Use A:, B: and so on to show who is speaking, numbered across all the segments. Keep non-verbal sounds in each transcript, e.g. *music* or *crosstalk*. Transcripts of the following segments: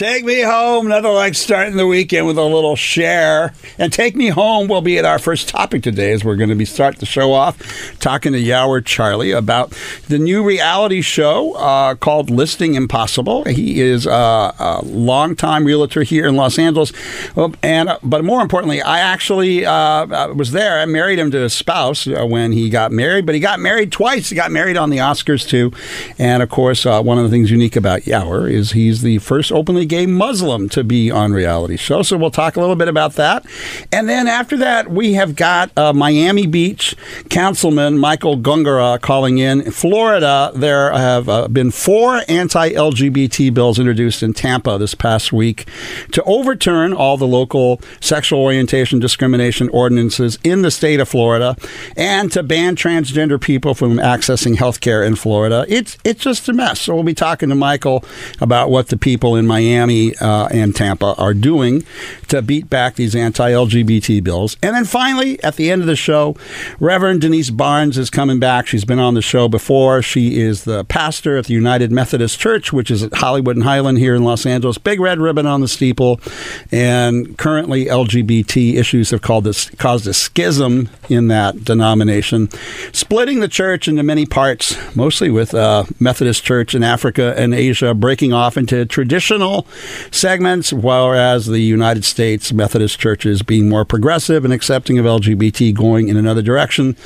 A: Take me home. Nothing like starting the weekend with a little share. And take me home will be at our first topic today, as we're going to be start the show off talking to Yawar Charlie about the new reality show uh, called Listing Impossible. He is uh, a longtime realtor here in Los Angeles, Oh, and uh, but more importantly, I actually uh, was there. I married him to his spouse uh, when he got married, but he got married twice. He got married on the Oscars too, and of course, uh, one of the things unique about Yawar is he's the first openly gay Muslim to be on reality show. So we'll talk a little bit about that. And then after that, we have got uh, Miami Beach Councilman Michael Gongora calling in. Florida, there have uh, been four anti LGBT bills introduced in Tampa this past week to overturn all the local sexual orientation discrimination ordinances in the state of Florida and to ban transgender people from accessing health care in Florida. It's, it's just a mess. So we'll be talking to Michael about what the people in Miami Miami uh, and Tampa are doing to beat back these anti LGBT bills. And then finally, at the end of the show, Reverend Denyse Barnes is coming back. She's been on the show before. She is the pastor at the United Methodist Church, which is at Hollywood and Highland here in Los Angeles. Big red ribbon on the steeple. And currently, LGBT issues have this, caused a schism in that denomination, splitting the church into many parts, mostly with uh, Methodist Church in Africa and Asia breaking off into traditional segments, whereas the United States Methodist churches being more progressive and accepting of LGBT going in another direction.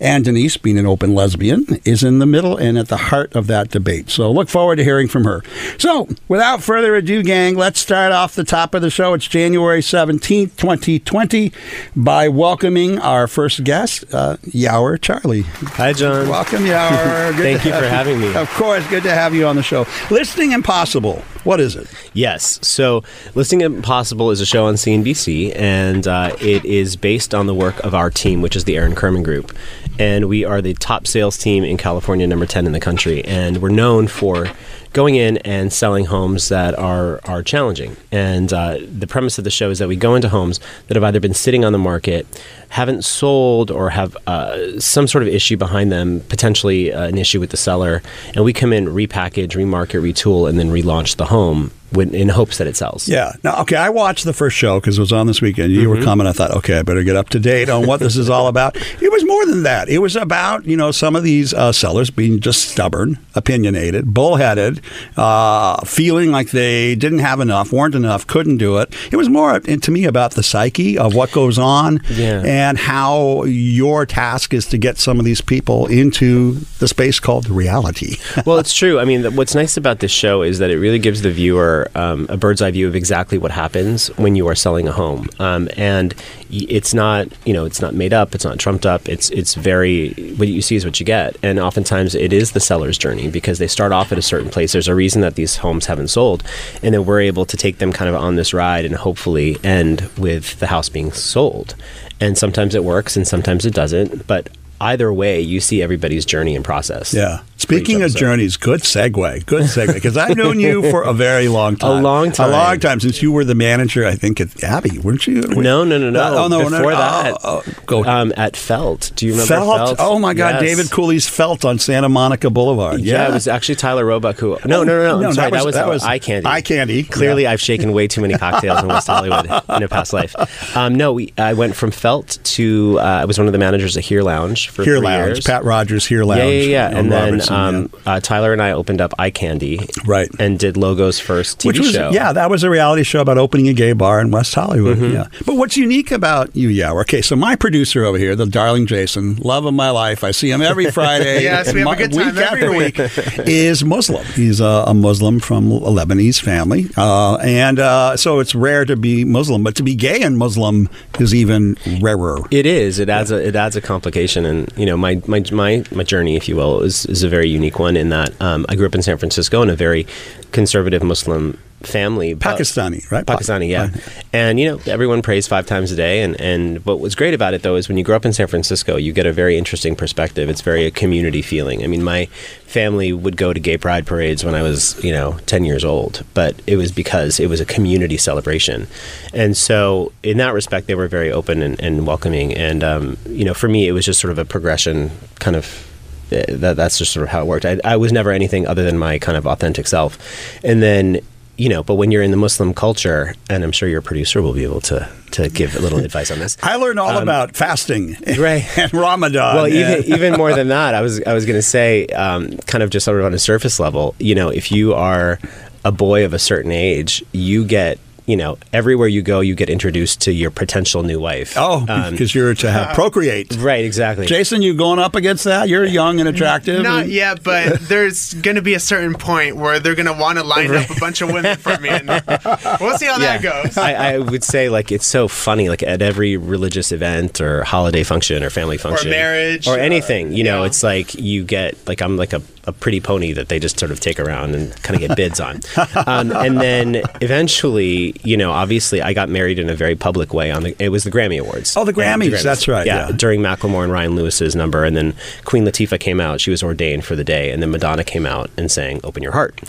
A: And Denyse, being an open lesbian, is in the middle and at the heart of that debate. So look forward to hearing from her. So, without further ado, gang, let's start off the top of the show. It's January 17th, 2020, by welcoming our first guest, uh, Yawar Charlie.
B: Hi, John.
A: Welcome, Yawar. *laughs*
B: Thank you for
A: you.
B: having me.
A: Of course, good to have you on the show. Listing Impossible. What is it?
B: Yes. So, Listing Impossible is a show on CNBC, and uh, it is based on the work of our team, which is the Aaron Kirman Group. And we are the top sales team in California, number 10 in the country. And we're known for going in and selling homes that are are challenging. And uh, the premise of the show is that we go into homes that have either been sitting on the market, haven't sold, or have uh, some sort of issue behind them, potentially uh, an issue with the seller, and we come in, repackage, remarket, retool, and then relaunch the home in hopes that it sells.
A: Yeah. Now, okay, I watched the first show because it was on this weekend. You mm-hmm. were coming. I thought, okay, I better get up to date on what this is all about. It was more than that. It was about you know some of these uh, sellers being just stubborn, opinionated, bullheaded, uh, feeling like they didn't have enough, weren't enough, couldn't do it. It was more to me about the psyche of what goes on
B: yeah.
A: and how your task is to get some of these people into the space called reality.
B: well, it's *laughs* true. I mean, what's nice about this show is that it really gives the viewer um, a bird's eye view of exactly what happens when you are selling a home. Um, and it's not, you know, it's not made up, it's not trumped up. It's it's very what you see is what you get. And oftentimes it is the seller's journey because they start off at a certain place. There's a reason that these homes haven't sold, and then we're able to take them kind of on this ride and hopefully end with the house being sold. And sometimes it works and sometimes it doesn't. But either way, you see everybody's journey and process.
A: Yeah. Speaking of journeys, good segue. Good segue. Because I've known you for a very long *laughs* time.
B: A long time.
A: A long time since you were the manager, I think, at Abbey, weren't you?
B: No, no, no, no.
A: Uh, oh, no.
B: Before
A: no,
B: that,
A: oh, oh, go.
B: Um, at Felt. Do you remember
A: Felt?
B: Felt?
A: Oh, my God.
B: Yes.
A: David Cooley's Felt on Santa Monica Boulevard. Yeah.
B: yeah it was actually Tyler Roebuck who. No, no, no, no.
A: no
B: I'm sorry.
A: That was,
B: that
A: was,
B: eye candy.
A: Eye candy.
B: Clearly,
A: yeah.
B: I've shaken way too many cocktails in West Hollywood in a past life. Um, no, we, I went from Felt to, uh, I was one of the managers at Here Lounge for
A: Here Lounge.
B: years.
A: Pat Rogers Here Lounge.
B: Yeah, yeah, yeah. And then um,
A: yeah.
B: uh, Tyler and I opened up Eye Candy.
A: Right.
B: And did Logo's first TV
A: Which was,
B: show.
A: Yeah, that was a reality show about opening a gay bar in West Hollywood.
B: Mm-hmm.
A: Yeah. But what's unique about you, yeah? Okay, so my producer over here, the darling Jason, love of my life, I see him every *laughs* Friday.
C: yes, we have a good time
A: week
C: every
A: after week. *laughs* is Muslim. He's a, a, Muslim from a Lebanese family, uh, and uh, so it's rare to be Muslim, but to be gay and Muslim is even rarer.
B: It is. It adds a it adds a complication, and you know my my my, my journey, if you will, is is a very unique one in that um, I grew up in San Francisco in a very conservative Muslim family.
A: Pakistani right?
B: Pakistani yeah.
A: Right.
B: and you know everyone prays five times a day. And and what was great about it though is when you grow up in San Francisco you get a very interesting perspective. It's very a community feeling. I mean my family would go to gay pride parades when I was you know 10 years old. But it was because it was a community celebration. And so in that respect they were very open and, and welcoming. And um, you know for me it was just sort of a progression kind of that, that's just sort of how it worked. I, I, was never anything other than my kind of authentic self. And then you know, but when you're in the Muslim culture, and I'm sure your producer will be able to to give a little advice on this. *laughs*
A: I learned all about fasting *laughs*
B: Right. *laughs*
A: and Ramadan.
B: Well, even even more than that, I was I was going to say, um, kind of just sort of on a surface level, you know, if you are a boy of a certain age, you get. You know, everywhere you go, you get introduced to your potential new wife.
A: oh,
B: Um,
A: because you're to have *laughs* procreate.
B: right, exactly.
A: Jason, you going up against that? You're young and attractive.
C: Not
A: and-
C: yet, but *laughs* there's going to be a certain point where they're going to want to line up a bunch of women for me. And *laughs* we'll see how that goes.
B: I, I would say like it's so funny like at every religious event or holiday function or family function or
C: marriage,
B: or
C: uh,
B: anything you know
C: yeah.
B: it's like you get like I'm like a, a pretty pony that they just sort of take around and kind of get bids on *laughs* um, and then eventually you know obviously I got married in a very public way on the it was the Grammy Awards
A: Oh, the
B: And
A: Grammys, that's right, yeah.
B: during Macklemore and Ryan Lewis's number and then Queen Latifah came out she was ordained for the day and then Madonna came out and sang open your heart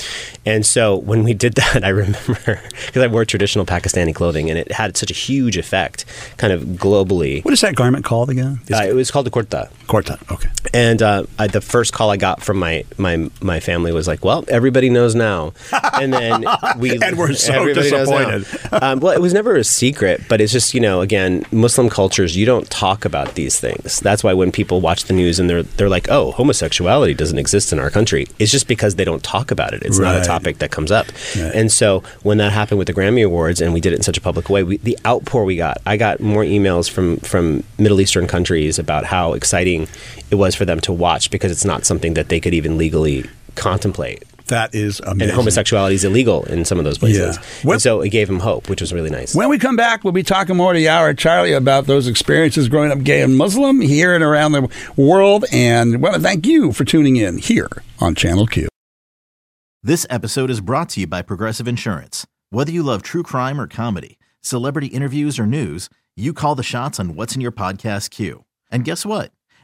B: and so when we did *laughs* that I remember because I wore traditional Pakistani clothing and it had such a huge effect kind of globally
A: What is that garment called again?
B: uh, it was called the kurta
A: Quartet. Okay.
B: and uh, I, the first call I got from my, my my family was like, "Well, everybody knows now." And then *laughs* we
A: And we're so
B: everybody knows now.
A: disappointed.
B: um, well, it was never a secret, but it's just you know, again, Muslim cultures, you don't talk about these things. That's why when people watch the news and they're they're like, "Oh, homosexuality doesn't exist in our country," it's just because they don't talk about it. It's not a topic that comes up.
A: Right.
B: And so when that happened with the Grammy Awards, and we did it in such a public way, we, the outpour we got, I got more emails from from Middle Eastern countries about how exciting it was for them to watch because it's not something that they could even legally contemplate.
A: That is amazing.
B: And homosexuality is illegal in some of those places.
A: Yeah. What-
B: And so it gave him hope, which was really nice.
A: When we come back, we'll be talking more to Yawar Charlie about those experiences growing up gay and Muslim here and around the world. And want to thank you for tuning in here on Channel Q.
D: This episode is brought to you by Progressive Insurance. Whether you love true crime or comedy, celebrity interviews or news, you call the shots on what's in your podcast queue. And guess what?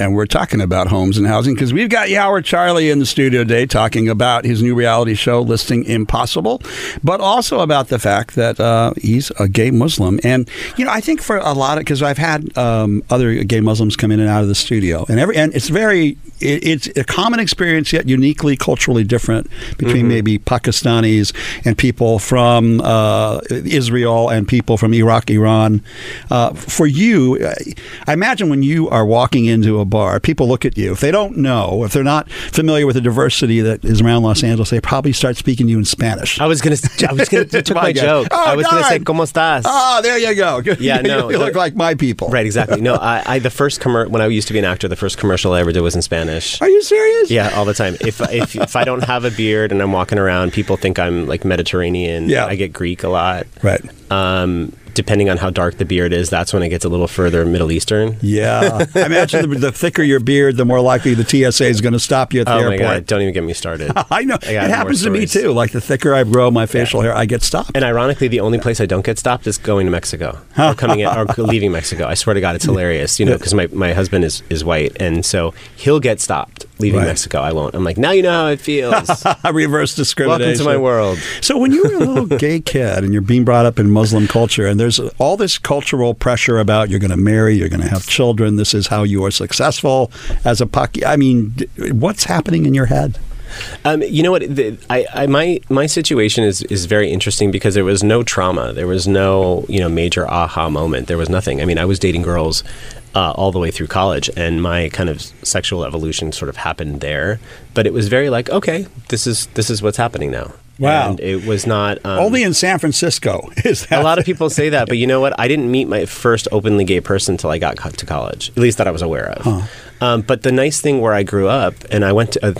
A: And we're talking about homes and housing because we've got Yawar Charlie in the studio today talking about his new reality show, Listing Impossible, but also about the fact that uh, he's a gay Muslim. And, you know, I think for a lot of, because I've had um, other gay Muslims come in and out of the studio, and every and it's very, it, it's a common experience, yet uniquely culturally different between maybe Pakistanis and people from uh, Israel and people from Iraq, Iran. Uh, for you, I imagine when you are walking into a bar, people look at you. If they don't know, if they're not familiar with the diversity that is around Los Angeles, they probably start speaking to you in Spanish.
B: I was gonna, I was gonna, you *laughs* took my joke.
A: Oh,
B: I was gonna say, "Cómo estás?"
A: Ah, there you go. *laughs*
B: Yeah, no,
A: you look like my people.
B: Right, exactly. No, *laughs* I, I the first commer- when I used to be an actor, the first commercial I ever did was in Spanish.
A: Are you serious?
B: Yeah, all the time. If if if I don't have a beard and I'm walking around, people think I'm like Mediterranean.
A: Yeah.
B: I get Greek a lot.
A: Right.
B: Um, depending on how dark the beard is, that's when it gets a little further Middle Eastern.
A: Yeah. I imagine the, the thicker your beard, the more likely the TSA is going to stop you at the
B: Oh my
A: airport.
B: god! Don't even get me started. *laughs*
A: I know.
B: I
A: It happens to me too. Like the thicker I grow my facial hair, I get stopped.
B: And ironically, the only place I don't get stopped is going to Mexico or coming in, or *laughs* leaving Mexico. I swear to God, it's hilarious. You know, because my, my husband is, is white, and so he'll get stopped leaving
A: Right.
B: Mexico. I won't. I'm like, now you know how it feels.
A: I *laughs* reverse discrimination.
B: Welcome to my world.
A: So when you were a little *laughs* gay kid and you're being brought up in Muslim culture, and there's all this cultural pressure about you're going to marry, you're going to have children, this is how you are successful as a Paki. I mean, what's happening in your head?
B: Um, you know what? The, I, I, my my situation is, is very interesting because there was no trauma. There was no you know major aha moment. There was nothing. I mean, I was dating girls uh, all the way through college, and my kind of sexual evolution sort of happened there. But it was very like, okay, this is this is what's happening now.
A: Wow.
B: And it was not um,
A: Only in San Francisco *laughs* is that.
B: a lot of *laughs* people say that, but you know what? I didn't meet my first openly gay person until I got to college, at least that I was aware of. Um, but the nice thing where I grew up, and I went to, uh,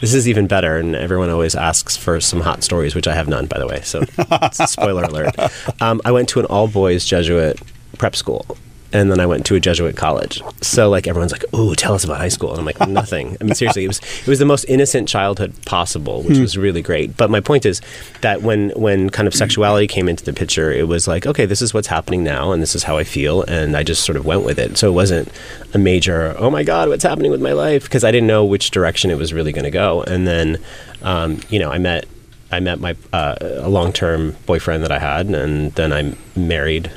B: this is even better, and everyone always asks for some hot stories, which I have none, by the way. So, *laughs* spoiler alert. Um, I went to an all boys Jesuit prep school. And then I went to a Jesuit college. So like everyone's like, "Ooh, tell us about high school." And I'm like, *laughs* "Nothing." I mean, seriously, it was it was the most innocent childhood possible, which was really great. But my point is that when when kind of sexuality came into the picture, it was like, okay, this is what's happening now, and this is how I feel, and I just sort of went with it. So it wasn't a major, "Oh my God, what's happening with my life?" Because I didn't know which direction it was really going to go. And then, um, you know, I met I met my uh, a long term boyfriend that I had, and then I married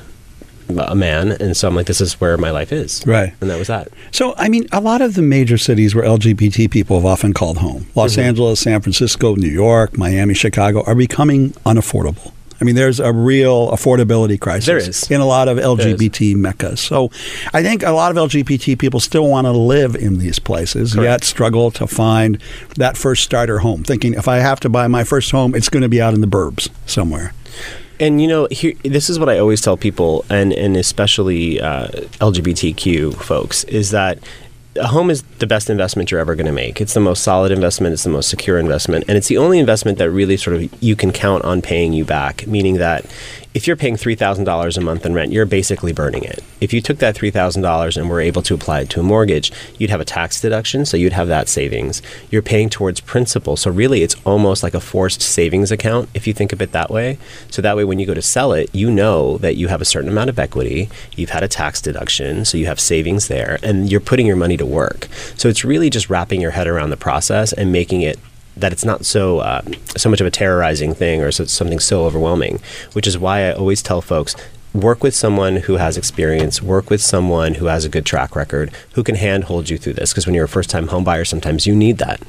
B: a man, and so I'm like, this is where my life is,
A: Right.
B: And that was that.
A: So, I mean, a lot of the major cities where LGBT people have often called home Los
B: Mm-hmm.
A: Angeles, San Francisco, New York, Miami, Chicago are becoming unaffordable. I mean, there's a real affordability crisis
B: There is.
A: in a lot of. LGBT meccas. So, I think a lot of LGBT people still want to live in these places,
B: Correct.
A: yet struggle to find that first starter home. Thinking if I have to buy my first home, it's going to be out in the burbs somewhere.
B: And you know, here, this is what I always tell people, and and especially uh, LGBTQ folks, is that a home is the best investment you're ever going to make. It's the most solid investment. It's the most secure investment, and it's the only investment that really sort of you can count on paying you back. Meaning that if you're paying three thousand dollars a month in rent, you're basically burning it. If you took that three thousand dollars and were able to apply it to a mortgage, you'd have a tax deduction, so you'd have that savings. You're paying towards principal, so really it's almost like a forced savings account if you think of it that way. So that way, when you go to sell it, you know that you have a certain amount of equity, you've had a tax deduction, so you have savings there, and you're putting your money to work. So it's really just wrapping your head around the process and making it that it's not so uh, so much of a terrorizing thing or so, something so overwhelming, which is why I always tell folks work with someone who has experience, work with someone who has a good track record, who can handhold you through this. Because when you're a first time home buyer, sometimes you need that.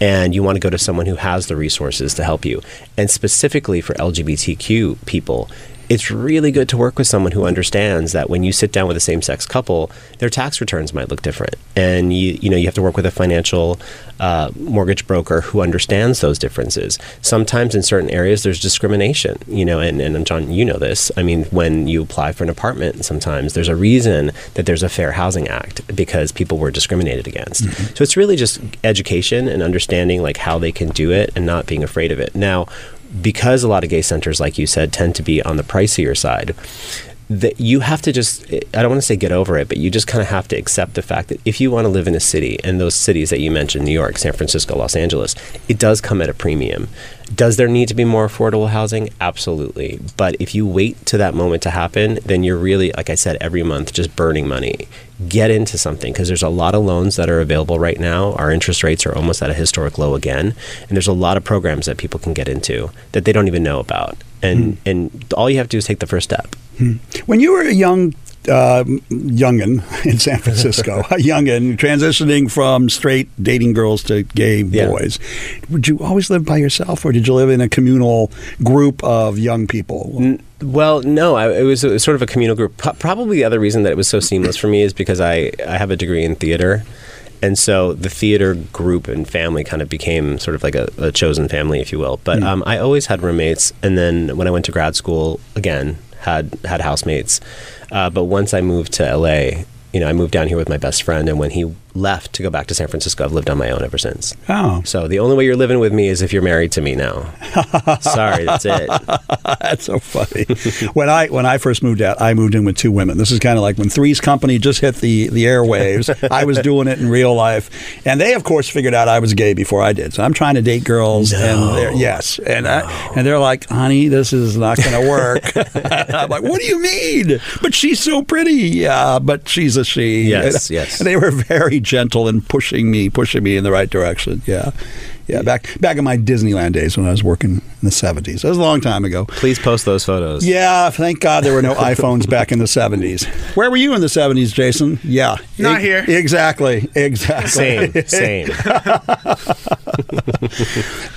B: And you want to go to someone who has the resources to help you. And specifically for LGBTQ people, it's really good to work with someone who understands that when you sit down with a same-sex couple, their tax returns might look different, and you you know you have to work with a financial uh, mortgage broker who understands those differences. Sometimes in certain areas there's discrimination, you know, and, and John, you know this. I mean, when you apply for an apartment, sometimes there's a reason that there's a Fair Housing Act because people were discriminated against. So it's really just education and understanding like how they can do it and not being afraid of it. Now because a lot of gay centers, like you said, tend to be on the pricier side, that you have to just I don't want to say get over it, but you just kind of have to accept the fact that if you want to live in a city and those cities that you mentioned, New York, San Francisco, Los Angeles, it does come at a premium. Does there need to be more affordable housing? Absolutely. But if you wait to that moment to happen, then you're really, like I said, every month just burning money. Get into something because there's a lot of loans that are available right now. Our interest rates are almost at a historic low again. And there's a lot of programs that people can get into that they don't even know about. And, hmm. and all you have to do is take the first step. Hmm.
A: When you were a young uh, youngin in San Francisco, *laughs* a youngin transitioning from straight dating girls to gay
B: Yeah.
A: boys, would you always live by yourself, or did you live in a communal group of young people?
B: Well, no, I, it was a, sort of a communal group. Pro- probably the other reason that it was so seamless for me is because I, I have a degree in theater. And so the theater group and family kind of became sort of like a, a chosen family, if you will. But um, I always had roommates. And then when I went to grad school, again, had, had housemates. Uh, but once I moved to LA, you know, I moved down here with my best friend. And when he left to go back to San Francisco, I've lived on my own ever since.
A: Oh,
B: So the only way you're living with me is if you're married to me now. *laughs* Sorry, that's it. *laughs*
A: that's so funny. when I when I first moved out, I moved in with two women. This is kind of like when Three's Company just hit the the airwaves. *laughs* I was doing it in real life, and they of course figured out I was gay before I did. So I'm trying to date girls, and they're, yes, and I, and they're like, "Honey, this is not going to work." I'm like, "What do you mean?" But she's so pretty. Yeah, but she's a she.
B: Yes,
A: And-
B: yes.
A: And they were very gentle in pushing me, pushing me in the right direction. Yeah. Yeah, back back in my Disneyland days when I was working in the seventies. That was a long time ago.
B: Please post those photos.
A: Yeah, thank God there were no *laughs* iPhones back in the 70s. Where were you in the 70s, Jason? Yeah.
C: Not
A: E-
C: here.
A: Exactly. Exactly.
B: Same, *laughs* same. *laughs*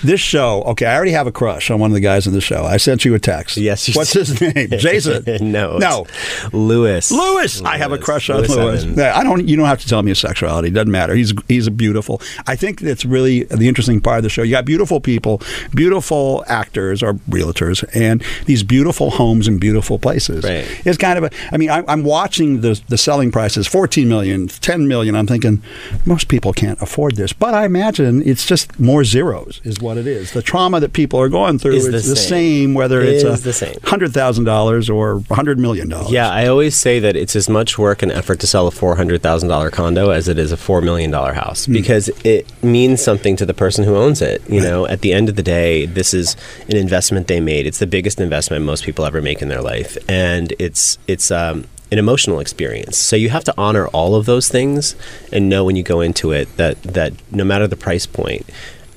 A: this show, okay, I already have a crush on one of the guys in the show. I sent you a text.
B: Yes, you
A: What's
B: did.
A: his name? Jason.
B: no,
A: No.
B: it's Lewis.
A: Lewis. I have a crush on Lewis.
B: Evans.
A: Yeah, I don't. You don't have to tell me his sexuality. It doesn't matter. He's he's a beautiful. I think that's really the interesting part of the show. You got beautiful people, beautiful actors or realtors, and these beautiful homes and beautiful places.
B: Right.
A: It's kind of a. I mean, I, I'm watching the the selling prices: 14 million, 10 million. I'm thinking most people can't afford this, but I imagine it's just more zeros is what it is. The trauma that people are going through
B: Is
A: is
B: the
A: the
B: same.
A: same, whether it's
B: Is
A: a
B: same.
A: hundred thousand dollars or hundred million dollars.
B: Yeah, I always say that it's as much work and effort to sell a four hundred thousand dollar condo as it is a four million dollar house
A: Hmm.
B: because it means something to the person who owns it. You know, at the end of the day, this is an investment they made. It's the biggest investment most people ever make in their life, and it's it's um, an emotional experience. So you have to honor all of those things and know when you go into it that that no matter the price point,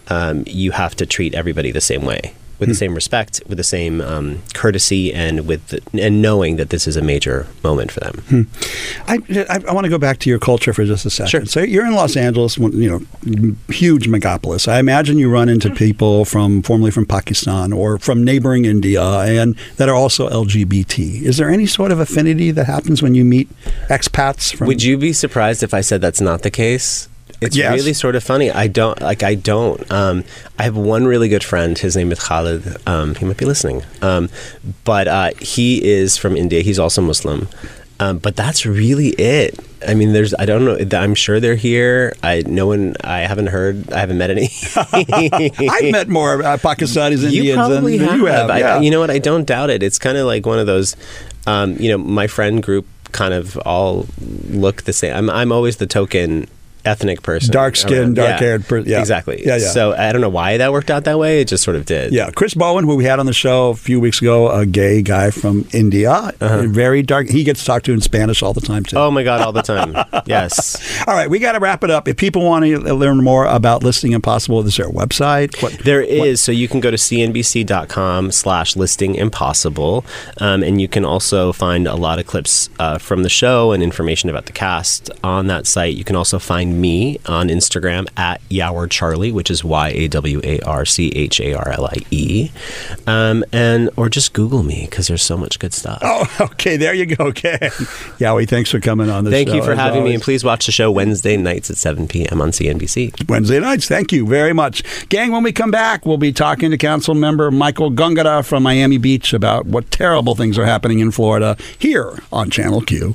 B: um, you have to treat everybody the same way. With
A: Hmm.
B: the same respect, with the same um, courtesy, and with the, and knowing that this is a major moment for them.
A: Hmm. I, I, I want to go back to your culture for just a second.
B: Sure.
A: So you're in Los Angeles, you know, huge megapolis. I imagine you run into people from formerly from Pakistan or from neighboring India, and that are also LGBT. Is there any sort of affinity that happens when you meet expats from?
B: Would you be surprised if I said that's not the case? It's
A: Yes.
B: really sort of funny. I don't like. I don't. Um, I have one really good friend. His name is Khalid. Um, he might be listening. Um, but uh, he is from India. He's also Muslim. Um, but that's really it. I mean, there's. I don't know. I'm sure they're here. I no one. I haven't heard. I haven't met any. *laughs*
A: I've met more uh, Pakistanis,
B: You
A: Indians
B: probably
A: than
B: have.
A: you have.
B: I,
A: yeah.
B: you know what? I don't doubt it. It's kind of like one of those. Um, you know, my friend group kind of all look the same. I'm I'm always the token ethnic person,
A: Dark-skinned, dark-haired person. yeah.
B: exactly.
A: Yeah, yeah.
B: So I don't know why that worked out that way. It just sort of did.
A: Yeah, Chris Bowen, who we had on the show a few weeks ago, a gay guy from India, very dark. He gets talked to in Spanish all the time too.
B: Uh-huh. Oh my god, all the time. *laughs* yes.
A: All right, we got to wrap it up. If people want to learn more about Listing Impossible, is there a website? What,
B: There is. So you can go to cnbc.com slash listing impossible. Um, and you can also find a lot of clips uh, from the show and information about the cast on that site. You can also find me on Instagram at Yawar Charlie, which is Y A W A R C H A R L I E. Um, and or just Google me because there's so much good stuff.
A: Oh, *laughs* okay, there you go, Ken. *laughs* Yowie, thanks for coming on the
B: Thank
A: show.
B: you for having me, and please watch the show Wednesday nights at 7 p.m. on CNBC.
A: Wednesday nights. Thank you very much. Gang, when we come back, we'll be talking to council member Michael Gongora from Miami Beach about what terrible things are happening in Florida here on Channel Q.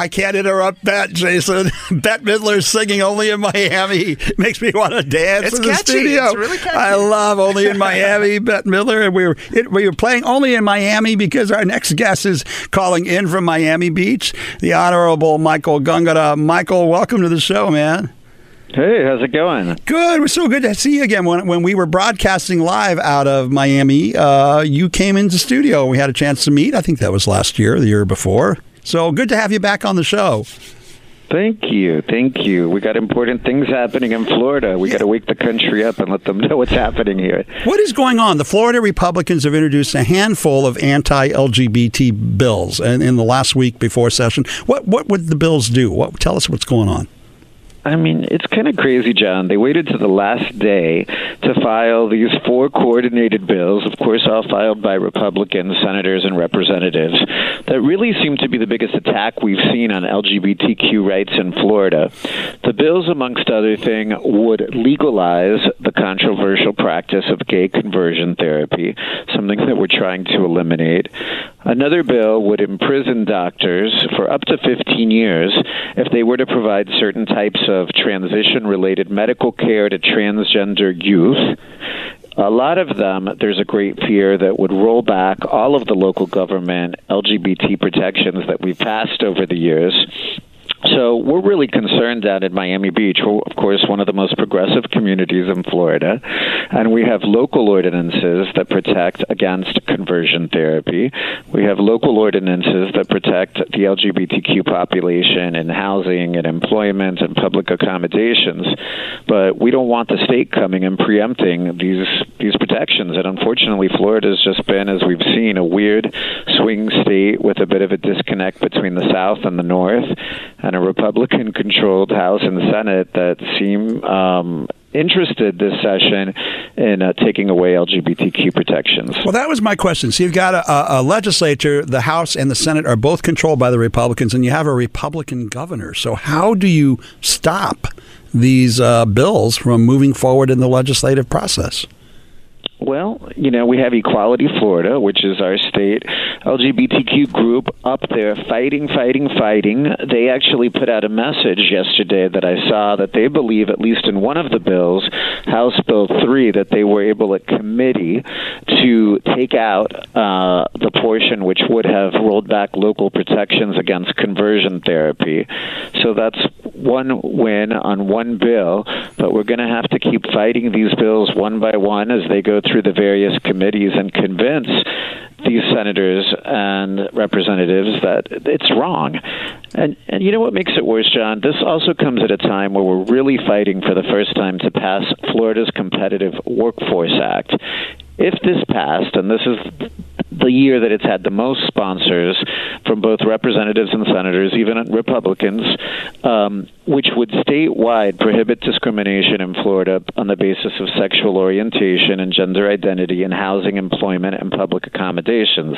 A: I can't interrupt Bette, Jason. *laughs* Bette Midler's singing "Only in Miami" *laughs* makes me want to dance
C: It's
A: in the studio.
C: It's really catchy.
A: I love "Only in Miami." *laughs* Bette Midler, and we were it, we were playing "Only in Miami" because our next guest is calling in from Miami Beach, the Honorable Michael Gongora. Michael, welcome to the show, man.
E: Hey, how's it going?
A: Good. We're so good to see you again. When, when we were broadcasting live out of Miami, uh, you came into studio. We had a chance to meet. I think that was last year, the year before. So good to have you back on the show.
E: Thank you, thank you. We got important things happening in Florida. We got to wake the country up and let them know what's happening here.
A: What is going on? The Florida Republicans have introduced a handful of anti-LGBT bills, and in the last week before session, what what would the bills do? What tell us what's going on?
E: I mean, it's kind of crazy, John. They waited to the last day to file these four coordinated bills, of course, all filed by Republican senators and representatives, that really seem to be the biggest attack we've seen on LGBTQ rights in Florida. The bills, amongst other things, would legalize the controversial practice of gay conversion therapy, something that we're trying to eliminate. Another bill would imprison doctors for up to 15 years if they were to provide certain types of transition related medical care to transgender youth. A lot of them, there's a great fear that would roll back all of the local government LGBT protections that we've passed over the years. So we're really concerned that in Miami Beach. We're, of course, one of the most progressive communities in Florida, and we have local ordinances that protect against conversion therapy. We have local ordinances that protect the LGBTQ population in housing and employment and public accommodations. But we don't want the state coming and preempting these these protections. And unfortunately, Florida has just been, as we've seen, a weird swing state with a bit of a disconnect between the South and the North and a Republican controlled House and Senate that seem um, interested this session in uh, taking away LGBTQ protections.
A: Well, that was my question. So you've got a, a, legislature, the House and the Senate are both controlled by the Republicans, and you have a Republican governor. So how do you stop these uh, bills from moving forward in the legislative process?
E: Well, you know, we have Equality Florida, which is our state LGBTQ group up there fighting, fighting, fighting. They actually put out a message yesterday that I saw that they believe, at least in one of the bills, House Bill 3, that they were able at committee to take out uh, the portion which would have rolled back local protections against conversion therapy. So that's one win on one bill, but we're going to have to keep fighting these bills one by one as they go through the various committees and convince these senators and representatives that it's wrong. And and you know what makes it worse, John? This also comes at a time where we're really fighting for the first time to pass Florida's Competitive Workforce Act. If this passed, and this is the year that it's had the most sponsors from both representatives and senators, even Republicans, um, which would statewide prohibit discrimination in Florida on the basis of sexual orientation and gender identity in housing, employment, and public accommodations.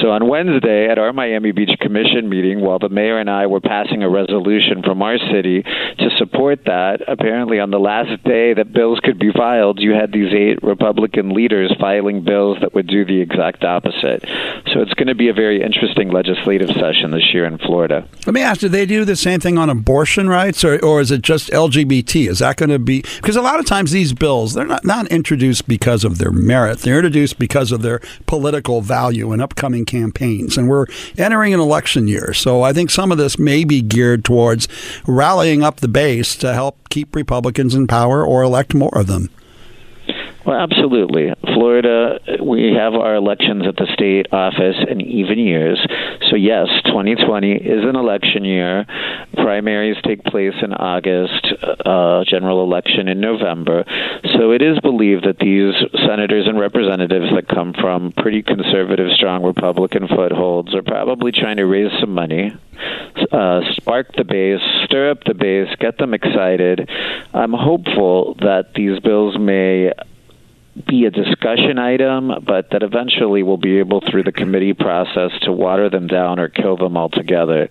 E: So on Wednesday at our Miami Beach Commission meeting, while the mayor and I were passing a resolution from our city to support that, apparently on the last day that bills could be filed, you had these eight Republican leaders filing bills that would do the exact opposite. So it's going to be a very interesting legislative session this year in Florida.
A: Let me ask: Do they do the same thing on abortion rights, or, or is it just LGBT? Is that going to be because a lot of times these bills they're not not introduced because of their merit; they're introduced because of their political value in upcoming campaigns, and we're entering an election year. So I think some of this may be geared towards rallying up the base to help keep Republicans in power or elect more of them.
E: Well, absolutely. Florida, we have our elections at the state office in even years. So, yes, 2020 is an election year. Primaries take place in August, uh, general election in November. So, it is believed that these senators and representatives that come from pretty conservative, strong Republican footholds are probably trying to raise some money. Uh, spark the base, stir up the base, get them excited. I'm hopeful that these bills may be a discussion item, but that eventually we'll be able, through the committee process, to water them down or kill them altogether.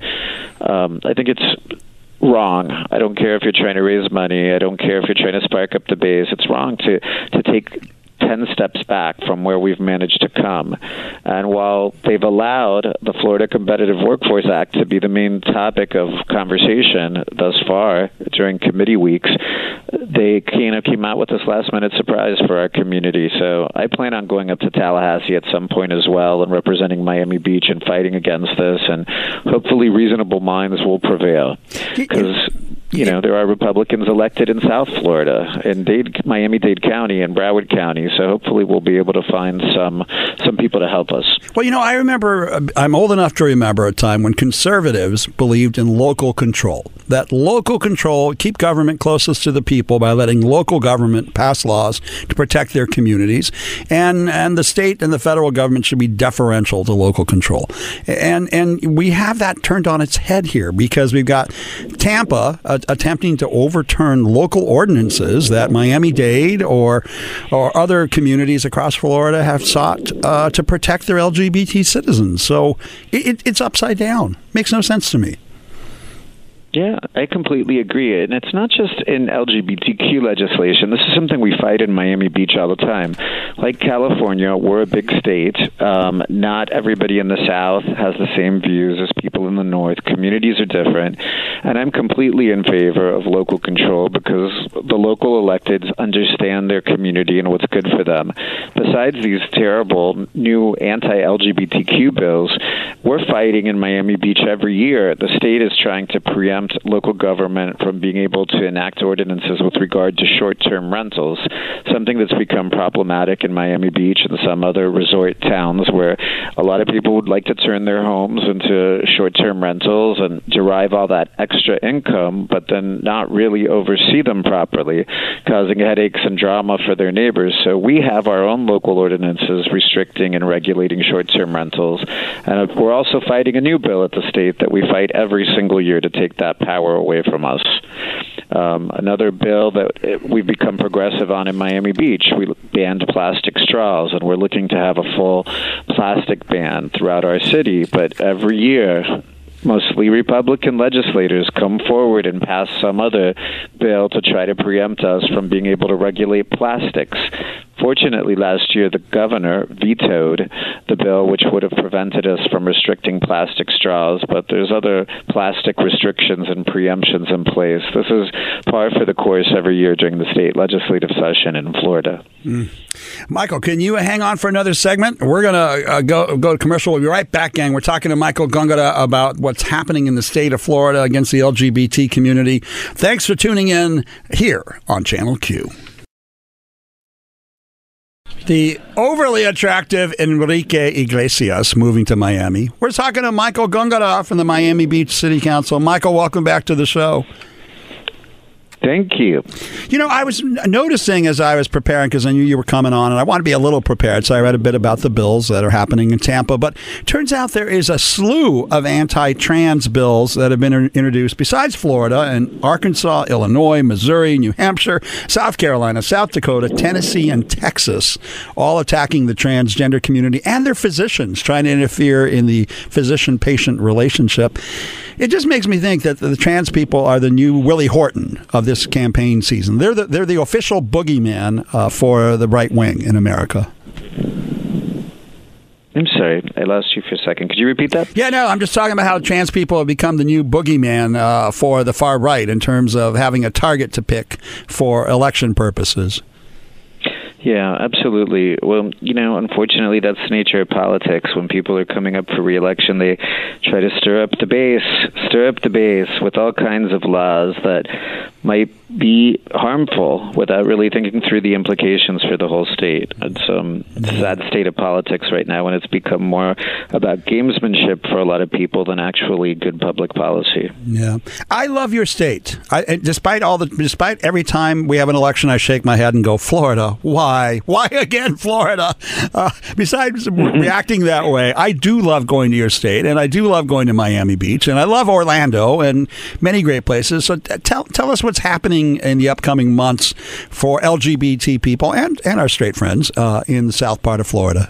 E: Um, I think it's wrong. I don't care if you're trying to raise money. I don't care if you're trying to spark up the base. It's wrong to to take 10 steps back from where we've managed to come. And while they've allowed the Florida Competitive Workforce Act to be the main topic of conversation thus far during committee weeks, they kind of came out with this last minute surprise for our community. So I plan on going up to Tallahassee at some point as well and representing Miami Beach and fighting against this. And hopefully, reasonable minds will prevail. Because you know, there are Republicans elected in South Florida, in Dade, Miami-Dade County, and Broward County. So hopefully, we'll be able to find some some people to help us.
A: Well, you know, I remember uh, I'm old enough to remember a time when conservatives believed in local control. That local control keep government closest to the people by letting local government pass laws to protect their communities, and and the state and the federal government should be deferential to local control. And and we have that turned on its head here because we've got Tampa. Uh, attempting to overturn local ordinances that Miami Dade or or other communities across Florida have sought uh, to protect their LGBT citizens. So it, it's upside down. Makes no sense to me.
E: Yeah, I completely agree. And it's not just in LGBTQ legislation. This is something we fight in Miami Beach all the time. Like California, we're a big state. Um, not everybody in the South has the same views as people in the North. Communities are different. And I'm completely in favor of local control because the local electeds understand their community and what's good for them. Besides these terrible new anti LGBTQ bills, we're fighting in Miami Beach every year. The state is trying to preempt local government from being able to enact ordinances with regard to short term rentals, something that's become problematic in Miami Beach and some other resort towns where a lot of people would like to turn their homes into short term rentals and derive all that extra income, but then not really oversee them properly, causing headaches and drama for their neighbors. So we have our own local ordinances restricting and regulating short term rentals. And we're also fighting a new bill at the state that we fight every single year to take that that power away from us. Um, another bill that we've become progressive on in Miami Beach, we banned plastic straws, and we're looking to have a full plastic ban throughout our city. But every year, mostly Republican legislators come forward and pass some other bill to try to preempt us from being able to regulate plastics. Fortunately, last year the governor vetoed the bill, which would have prevented us from restricting plastic straws. But there's other plastic restrictions and preemptions in place. This is par for the course every year during the state legislative session in Florida.
A: Mm. Michael, can you hang on for another segment? We're to uh, go go to commercial. We'll be right back, gang. We're talking to Michael Gongora about what's happening in the state of Florida against the LGBT community. Thanks for tuning in here on Channel Q. The overly attractive Enrique Iglesias moving to Miami. We're talking to Michael Gongora from the Miami Beach City Council. Michael, welcome back to the show.
E: Thank you.
A: You know, I was noticing as I was preparing because I knew you were coming on, and I want to be a little prepared. So I read a bit about the bills that are happening in Tampa. But turns out there is a slew of anti-trans bills that have been introduced besides Florida and Arkansas, Illinois, Missouri, New Hampshire, South Carolina, South Dakota, Tennessee, and Texas, all attacking the transgender community and their physicians, trying to interfere in the physician-patient relationship. It just makes me think that the trans people are the new Willie Horton of this campaign season. They're the, they're the official boogeyman uh, for the right wing in America.
E: I'm sorry, I lost you for a second. Could you repeat that?
A: Yeah, no, I'm just talking about how trans people have become the new boogeyman uh, for the far right in terms of having a target to pick for election purposes.
E: Yeah, absolutely. Well, you know, unfortunately, that's the nature of politics. When people are coming up for reelection, they try to stir up the base, stir up the base with all kinds of laws that might be harmful without really thinking through the implications for the whole state. It's um, a sad state of politics right now when it's become more about gamesmanship for a lot of people than actually good public policy.
A: Yeah, I love your state. I, despite all the, despite every time we have an election, I shake my head and go, Florida. Why? Why *laughs* again, Florida? Uh, besides *laughs* mm-hmm. reacting that way, I do love going to your state, and I do love going to Miami Beach, and I love Orlando and many great places. So tell tell us what's happening in the upcoming months for LGBT people and, and our straight friends uh, in the south part of Florida?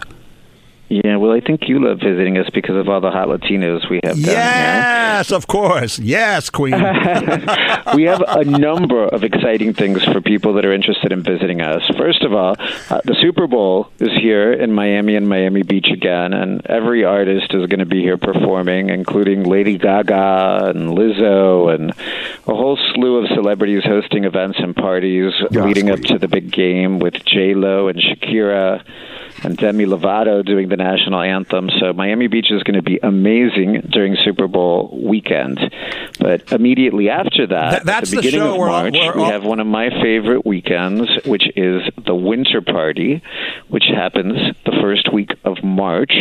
E: Yeah, well, I think you love visiting us because of all the hot Latinos we have.
A: Yes, of course. Yes, Queen. *laughs* *laughs*
E: we have a number of exciting things for people that are interested in visiting us. First of all, uh, the Super Bowl is here in Miami and Miami Beach again, and every artist is going to be here performing, including Lady Gaga and Lizzo and a whole slew of celebrities hosting events and parties yes, leading up to the big game with J Lo and Shakira and Demi Lovato doing the national anthem. So Miami Beach is going to be amazing during Super Bowl weekend. But immediately after that, Th-
A: that's
E: at the beginning
A: the
E: of March, we have one of my favorite weekends, which is the Winter Party, which happens the first week of March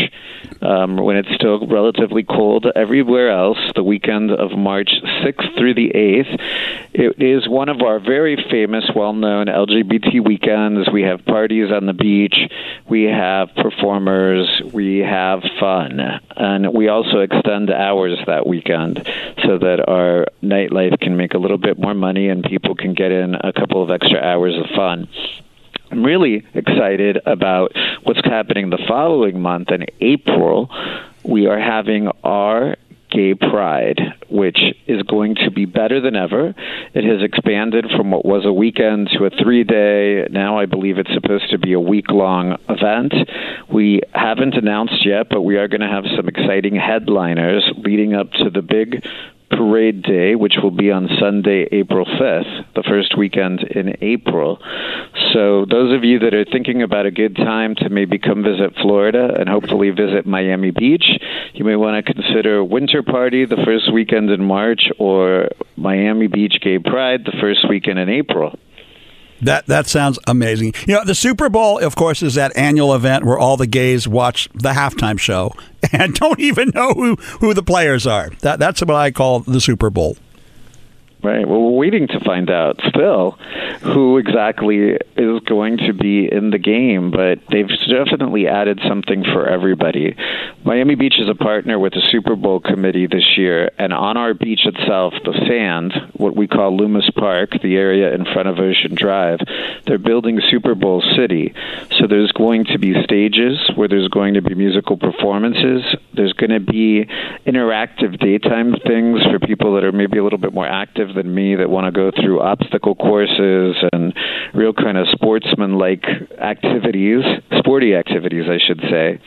E: um, when it's still relatively cold everywhere else. The weekend of March 6th through the 8th. It is one of our very famous, well-known LGBT weekends. We have parties on the beach. We have performers, we have fun, and we also extend hours that weekend so that our nightlife can make a little bit more money and people can get in a couple of extra hours of fun. I'm really excited about what's happening the following month in April. We are having our Gay Pride, which is going to be better than ever. It has expanded from what was a weekend to a three day. Now I believe it's supposed to be a week long event. We haven't announced yet, but we are going to have some exciting headliners leading up to the big parade day, which will be on Sunday, April 5th, the first weekend in April. So, those of you that are thinking about a good time to maybe come visit Florida and hopefully visit Miami Beach, you may want to consider Winter Party the first weekend in March or Miami Beach Gay Pride the first weekend in April.
A: That that sounds amazing. You know, the Super Bowl, of course, is that annual event where all the gays watch the halftime show *laughs* and don't even know who, who the players are. That that's what I call the Super Bowl.
E: Right. Well, we're waiting to find out still who exactly is going to be in the game, but they've definitely added something for everybody. Miami Beach is a partner with the Super Bowl committee this year, and on our beach itself, the sand, what we call Lummus Park, the area in front of Ocean Drive, they're building Super Bowl City. So there's going to be stages where there's going to be musical performances. There's going to be interactive daytime things for people that are maybe a little bit more active than me that want to go through obstacle courses and real kind of sportsman-like activities, sporty activities, I should say.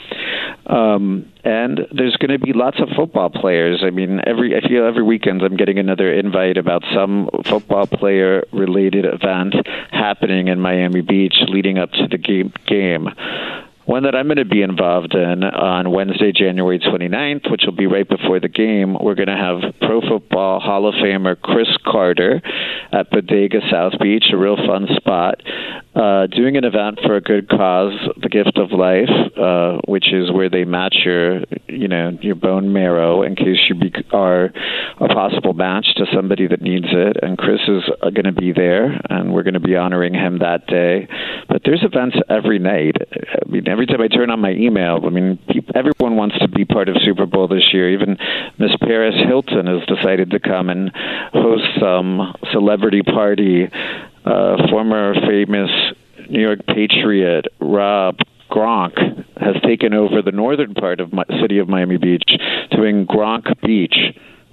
E: Um, and there's going to be lots of football players. I mean, every I feel every weekend I'm getting another invite about some football player related event happening in Miami Beach leading up to the game. game one that I'm going to be involved in uh, on Wednesday, January 29th, which will be right before the game. We're going to have Pro Football Hall of Famer Cris Carter at Bodega South Beach, a real fun spot, uh, doing an event for a good cause, the Gift of Life, uh, which is where they match your, you know, your bone marrow in case you be- are a possible match to somebody that needs it. And Cris is uh, going to be there, and we're going to be honoring him that day. But there's events every night. I mean, every time I turn on my email, I mean, people, everyone wants to be part of Super Bowl this year. Even Miss Paris Hilton has decided to come and host some celebrity party. Uh, former famous New York Patriot Rob Gronk has taken over the northern part of my city of Miami Beach, doing Gronk Beach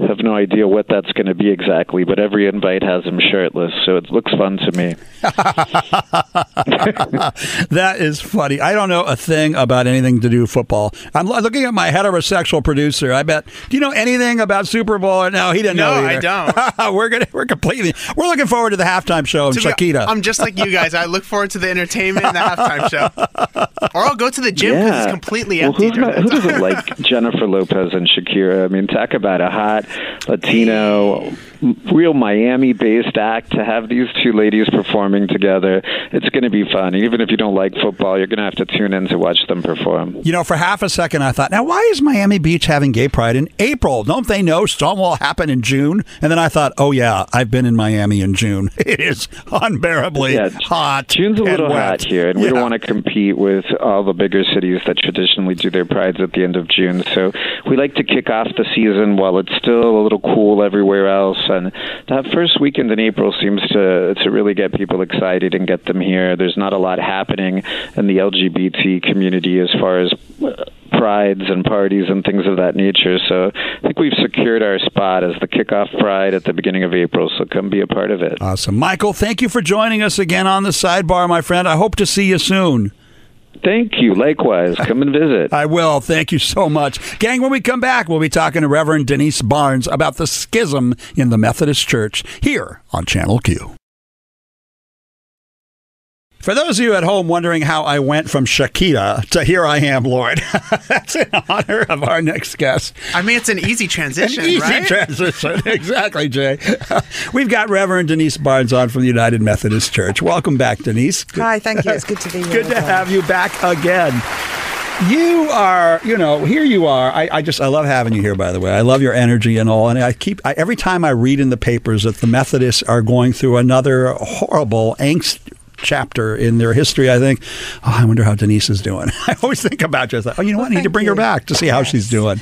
E: have no idea what that's going to be exactly, but every invite has him shirtless, so it looks fun to me. *laughs* *laughs*
A: that is funny. I don't know a thing about anything to do with football. I'm looking at my heterosexual producer. I bet. Do you know anything about Super Bowl? No, he didn't
C: no,
A: know.
C: I don't. *laughs*
A: we're gonna we're completely we're looking forward to the halftime show and Shakira.
C: I'm just like you guys. I look forward to the entertainment and the halftime show, or I'll go to the gym because
E: yeah.
C: it's completely
E: well,
C: empty.
E: Who's not, who doesn't like Jennifer Lopez and Shakira? I mean, talk about a hot Latino, real Miami based act to have these two ladies performing together. It's going to be fun. Even if you don't like football, you're going to have to tune in to watch them perform.
A: You know, for half a second, I thought, now, why is Miami Beach having gay pride in April? Don't they know Stonewall happened in June? And then I thought, oh, yeah, I've been in Miami in June. *laughs* It is unbearably
E: yeah,
A: hot.
E: June's a little hot here, and
A: yeah.
E: we don't want to compete with all the bigger cities that traditionally do their prides at the end of June. So we like to kick off the season while it's still a little cool everywhere else. And that first weekend in April seems to to really get people excited and get them here. There's not a lot happening in the LGBT community as far as prides and parties and things of that nature. So I think we've secured our spot as the kickoff pride at the beginning of April. So come be a part of it.
A: Awesome. Michael, thank you for joining us again on the sidebar, my friend. I hope to see you soon.
E: Thank you. Likewise. Come and visit.
A: I will. Thank you so much. Gang, when we come back, we'll be talking to Reverend Denyse Barnes about the schism in the Methodist Church here on Channel Q. For those of you at home wondering how I went from Shakira to Here I Am, Lord, *laughs* that's in honor of our next guest.
C: I mean, it's an easy transition,
A: An easy
C: right?
A: transition. *laughs* exactly, Jay. *laughs* We've got Reverend Denyse Barnes on from the United Methodist Church. Welcome back, Denyse.
F: Hi, thank you. It's good to be here.
A: Good to have you back again. You are, you know, here you are. I, I, just, I love having you here. By the way, I love your energy and all. And I keep I, every time I read in the papers that the Methodists are going through another horrible angst chapter in their history, I think, oh, I wonder how Denyse is doing. *laughs* I always think about you. I thought, oh, you know
F: well,
A: what? I need to bring
F: you.
A: her back to see how
F: yes.
A: she's doing.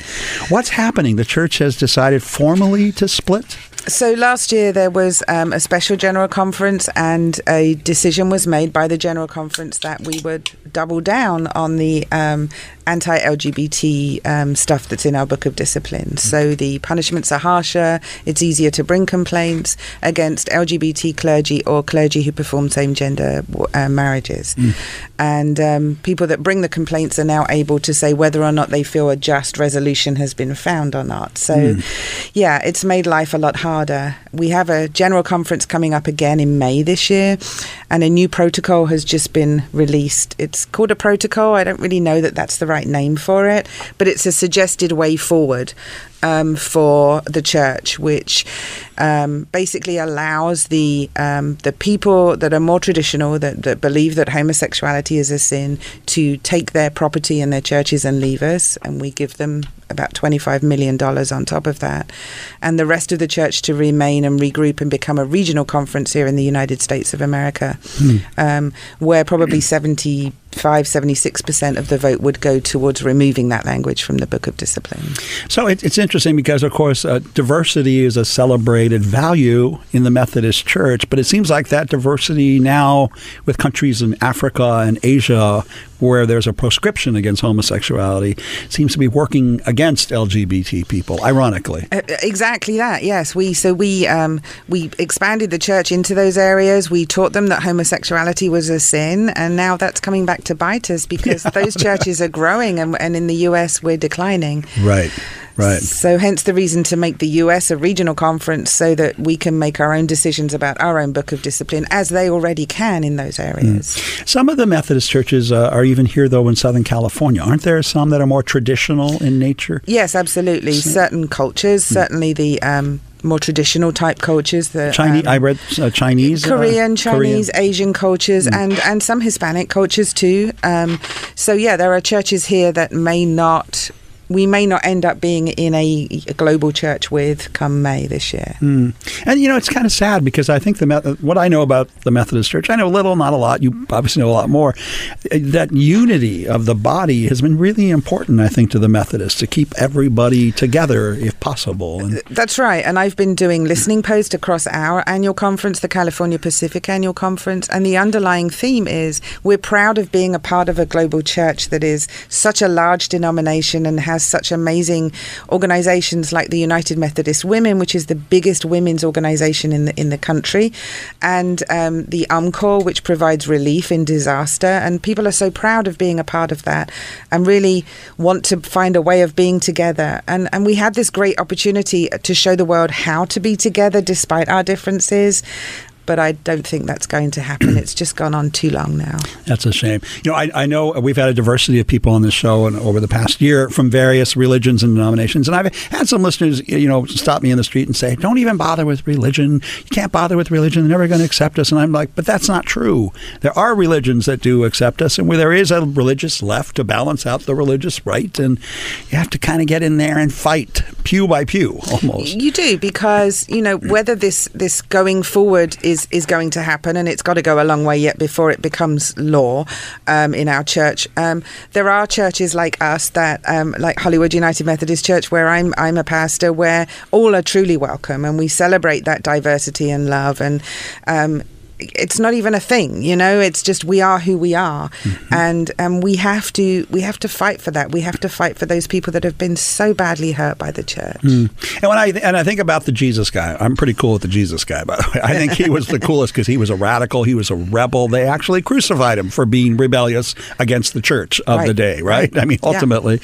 A: What's happening? The church has decided formally to split.
F: So last year there was um, a special general conference, and a decision was made by the general conference that we would double down on the um, anti-LGBT um, stuff that's in our Book of Discipline. So the punishments are harsher. It's easier to bring complaints against LGBT clergy or clergy who perform same-gender uh, marriages. And um, people that bring the complaints are now able to say whether or not they feel a just resolution has been found or not. So, yeah, it's made life a lot harder. We have a general conference coming up again in May this year, and a new protocol has just been released. It's called a protocol. I don't really know that that's the right name for it, but it's a suggested way forward um, for the church, which um, basically allows the um, the people that are more traditional, that, that believe that homosexuality is a sin, to take their property and their churches and leave us, and we give them about $25 million on top of that, and the rest of the church to remain and regroup and become a regional conference here in the United States of America, um, where probably 75, 76% of the vote would go towards removing that language from the Book of Discipline.
A: So it, it's interesting because, of course, uh, diversity is a celebrated value in the Methodist Church, but it seems like that diversity now with countries in Africa and Asia where there's a proscription against homosexuality seems to be working against LGBT people, ironically.
F: Uh, exactly that. Yes, we so we um, we expanded the church into those areas. We taught them that homosexuality was a sin, and now that's coming back to bite us because *laughs* those churches are growing, and, and in the U.S. we're declining.
A: Right. Right.
F: So, hence the reason to make the US a regional conference so that we can make our own decisions about our own book of discipline, as they already can in those areas.
A: Some of the Methodist churches uh, are even here, though, in Southern California. Aren't there some that are more traditional in nature?
F: Yes, absolutely. Certain cultures, certainly the um, more traditional type cultures, the
A: Chinese,
F: um,
A: I read uh, Chinese, uh,
F: Korean, Chinese,
A: Korean.
F: Asian cultures, and and some Hispanic cultures too. Um, so yeah, there are churches here that may not. We may not end up being in a, a global church with come May this year.
A: Mm. And you know, it's kind of sad because I think the what I know about the Methodist Church, I know a little, not a lot. You obviously know a lot more. uh, That unity of the body has been really important, I think, to the Methodists to keep everybody together if possible. And
F: That's right. And I've been doing listening posts across our annual conference, the California Pacific Annual Conference. And the underlying theme is we're proud of being a part of a global church that is such a large denomination and has such amazing organizations like the United Methodist Women, which is the biggest women's organization in the, in the country, and um, the UMCOR, which provides relief in disaster. And people are so proud of being a part of that and really want to find a way of being together. And, and we had this great opportunity to show the world how to be together despite our differences. But I don't think that's going to happen. It's just gone on too long now.
A: That's a shame. You know, I, I know we've had a diversity of people on this show and over the past year from various religions and denominations, and I've had some listeners, you know, stop me in the street and say, "Don't even bother with religion. You can't bother with religion. They're never going to accept us." And I'm like, "But that's not true. There are religions that do accept us, and where there is a religious left to balance out the religious right, and you have to kind of get in there and fight pew by pew, almost."
F: You do because you know whether this this going forward is is going to happen, and it's got to go a long way yet before it becomes law um, in our church. Um, there are churches like us that, um, like Hollywood United Methodist Church, where I'm I'm a pastor, where all are truly welcome, and we celebrate that diversity and love, and um, it's not even a thing you know it's just we are who we are and and we have to we have to fight for that we have to fight for those people that have been so badly hurt by the church
A: Mm. And when I and I think about the Jesus guy, I'm pretty cool with the Jesus guy. By the way, I think he was the *laughs* coolest because he was a radical, he was a rebel. They actually crucified him for being rebellious against the church of the day, right?
G: right.
A: I mean,
G: Yeah.
A: ultimately,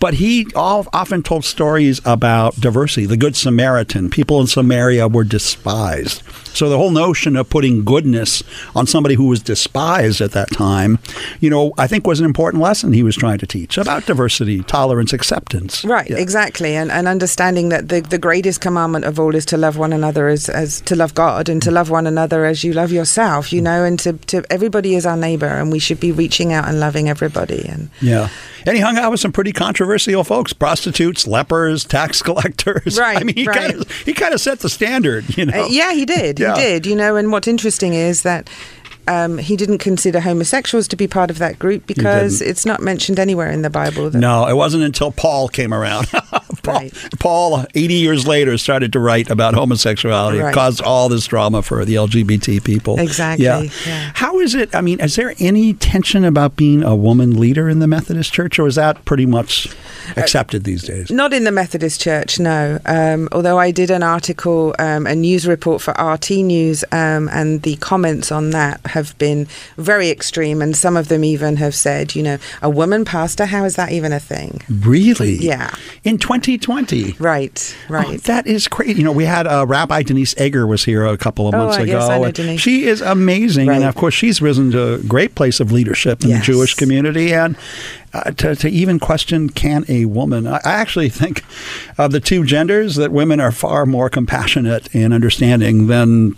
A: but he all, often told stories about diversity. The Good Samaritan, people in Samaria were despised. So the whole notion of putting goodness on somebody who was despised at that time, you know, I think was an important lesson he was trying to teach about diversity, tolerance, acceptance.
F: Right, exactly, and and understanding that the the greatest commandment of all is to love one another as as to love God and to love one another as you love yourself, you know, and to to everybody is our neighbor, and we should be reaching out and loving everybody. And
A: Yeah. And he hung out with some pretty controversial folks, prostitutes, lepers, tax *laughs* collectors.
F: Right,
A: I mean, he
F: right.
A: kind of he kind of set the standard, you know.
F: Uh, yeah, he did.
A: Yeah.
F: He did. You know, and what's interesting is that. Um, he didn't consider homosexuals to be part of that group because it's not mentioned anywhere in the Bible. That,
A: No, it wasn't until Paul came around. *laughs* *laughs* Paul,
F: Right.
A: Paul, 80 years later, started to write about homosexuality. It caused all this drama for the LGBT people.
F: Exactly,
A: Yeah.
F: yeah.
A: How is it? I mean, is there any tension about being a woman leader in the Methodist Church, or is that pretty much accepted these days?
F: Not in the Methodist Church, no. Um, although I did an article, um, a news report for RT News, um, and the comments on that have been very extreme, and some of them even have said, you know, a woman pastor, how is that even a thing?
A: Really?
F: Yeah.
A: In 2020.
F: Right, right.
A: Oh, that is great. You know, we had uh, Rabbi Denise Eger was here a couple of
F: Oh,
A: months
F: uh,
A: ago.
F: yes, I know Denise.
A: She is amazing, and of course, she's risen to a great place of leadership in
F: Yes.
A: the Jewish community. And uh, to, to even question, can a woman? I, I actually think of the two genders that women are far more compassionate and understanding than.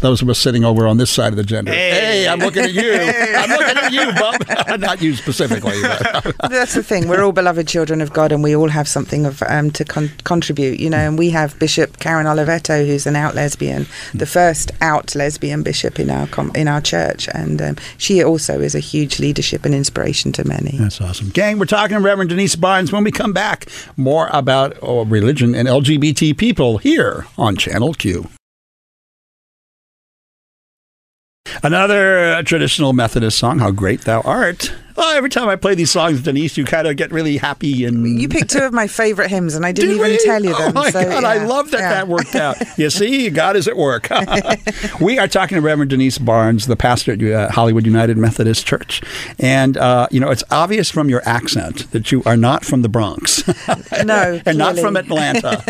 A: Those of us sitting over on this side of the gender. Hey, I'm looking at you. I'm looking at you, Bob. *laughs* Not you specifically. *laughs*
F: That's the thing. We're all beloved children of God, and we all have something of um, to con- contribute. You know, and we have Bishop Karen Oliveto, who's an out lesbian, the first out lesbian bishop in our com- in our church, and um, she also is a huge leadership and inspiration to many.
A: That's awesome. Gang, we're talking to Reverend Denyse Barnes. When we come back, more about oh, religion and LGBT people here on Channel Q. Another uh, traditional Methodist song, How Great Thou Art. Well, every time I play these songs, Denyse, you kind of get really happy and.
F: You picked two of my favorite hymns, and I didn't
A: Did
F: even
A: we?
F: tell you them.
A: Oh my
F: so,
A: God, I love that
F: yeah.
A: that worked out. *laughs* You see, God is at work. *laughs* we are talking to Reverend Denyse Barnes, the pastor at uh, Hollywood United Methodist Church. And, uh, you know, it's obvious from your accent that you are not from the Bronx. *laughs*
F: No,
A: and not from Atlanta.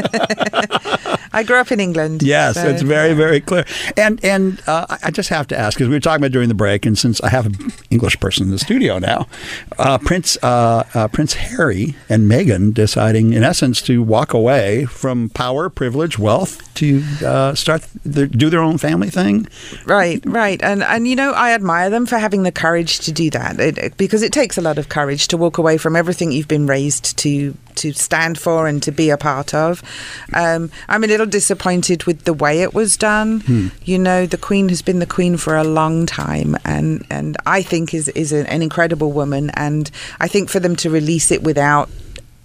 F: I grew up in England.
A: Yes,
F: so,
A: it's very, very clear. And and uh, I- I just have to ask because we were talking about during the break, and since I have an English person in the studio now, uh, Prince uh, uh, Prince Harry and Meghan deciding, in essence, to walk away from power, privilege, wealth to uh, start their, do their own family thing.
F: Right, right, and and you know I admire them for having the courage to do that. It- because it takes a lot of courage to walk away from everything you've been raised to to stand for and to be a part of. Um, I'm a little disappointed with the way it was done.
A: Hmm.
F: You know, the Queen has been the Queen for a long time, and and I think is is an, an incredible woman, and I think for them to release it without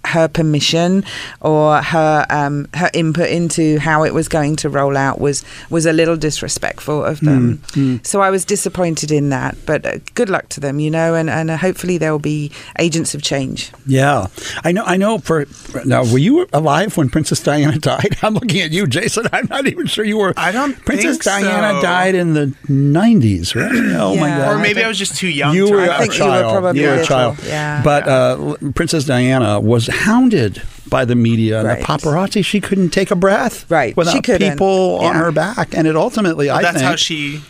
F: her permission or her um, her input into how it was going to roll out was was a little disrespectful of them.
A: Mm,
F: So I was disappointed in that. But uh, good luck to them, you know, and and uh, hopefully there will be agents of change.
A: Yeah, I know. I know. For now, were you alive when Princess Diana *laughs* died? I'm looking at you, Jason. I'm not even sure you were.
C: I don't
A: Princess
C: think
A: Diana
C: so.
A: died in the 90s, right? Oh my God!
C: Or maybe I was just too young.
A: you
C: to
A: were a
F: think you were
A: child.
F: probably
A: You were a child.
F: yeah.
A: But uh, Princess Diana was hounded by the media and
F: Right.
A: the paparazzi. She couldn't take a breath.
F: Right.
A: Without
F: She couldn't.
A: people on her back, and it ultimately, I
C: That's
A: think,
C: how she.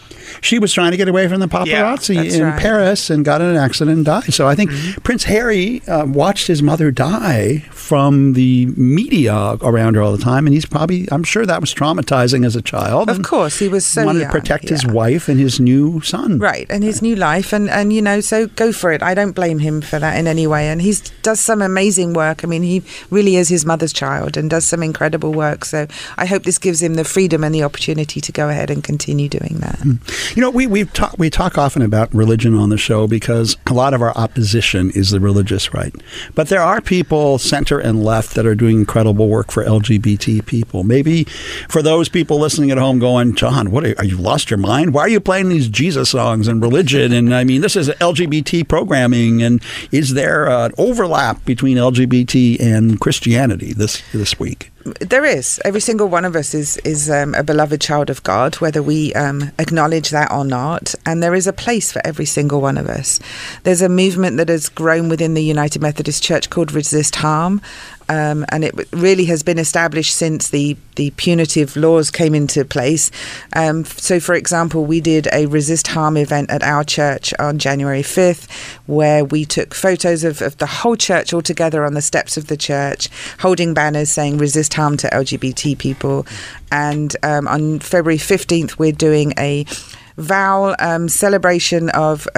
A: She was trying to get away from the paparazzi
F: that's
A: in
F: right.
A: Paris and got in an accident and died. So I think
F: Mm-hmm.
A: Prince Harry uh, watched his mother die from the media around her all the time, and he's probably, I'm sure that was traumatizing as a child.
F: Of course, he was so
A: wanted
F: young,
A: to protect his wife and his new son.
F: Right, and his new life, and and you know, so go for it. I don't blame him for that in any way, and he does some amazing work. I mean, he really is his mother's child and does some incredible work. So I hope this gives him the freedom and the opportunity to go ahead and continue doing that.
A: You know, we we talk we talk often about religion on the show because a lot of our opposition is the religious right, but there are people center and left that are doing incredible work for LGBT people. Maybe for those people listening at home, going, John, what are, are you lost your mind? Why are you playing these Jesus songs and religion? And I mean, this is LGBT programming, and is there an overlap between LGBT and Christianity this this week?
F: There is. Every single one of us is is um, a beloved child of God, whether we um, acknowledge that or not. And there is a place for every single one of us. There's a movement that has grown within the United Methodist Church called Resist Harm. Um, and it really has been established since the, the punitive laws came into place. Um, so, for example, we did a resist harm event at our church on January 5th, where we took photos of, of the whole church all together on the steps of the church, holding banners saying resist harm to LGBT people. And um, on February 15th, we're doing a vow um, celebration of.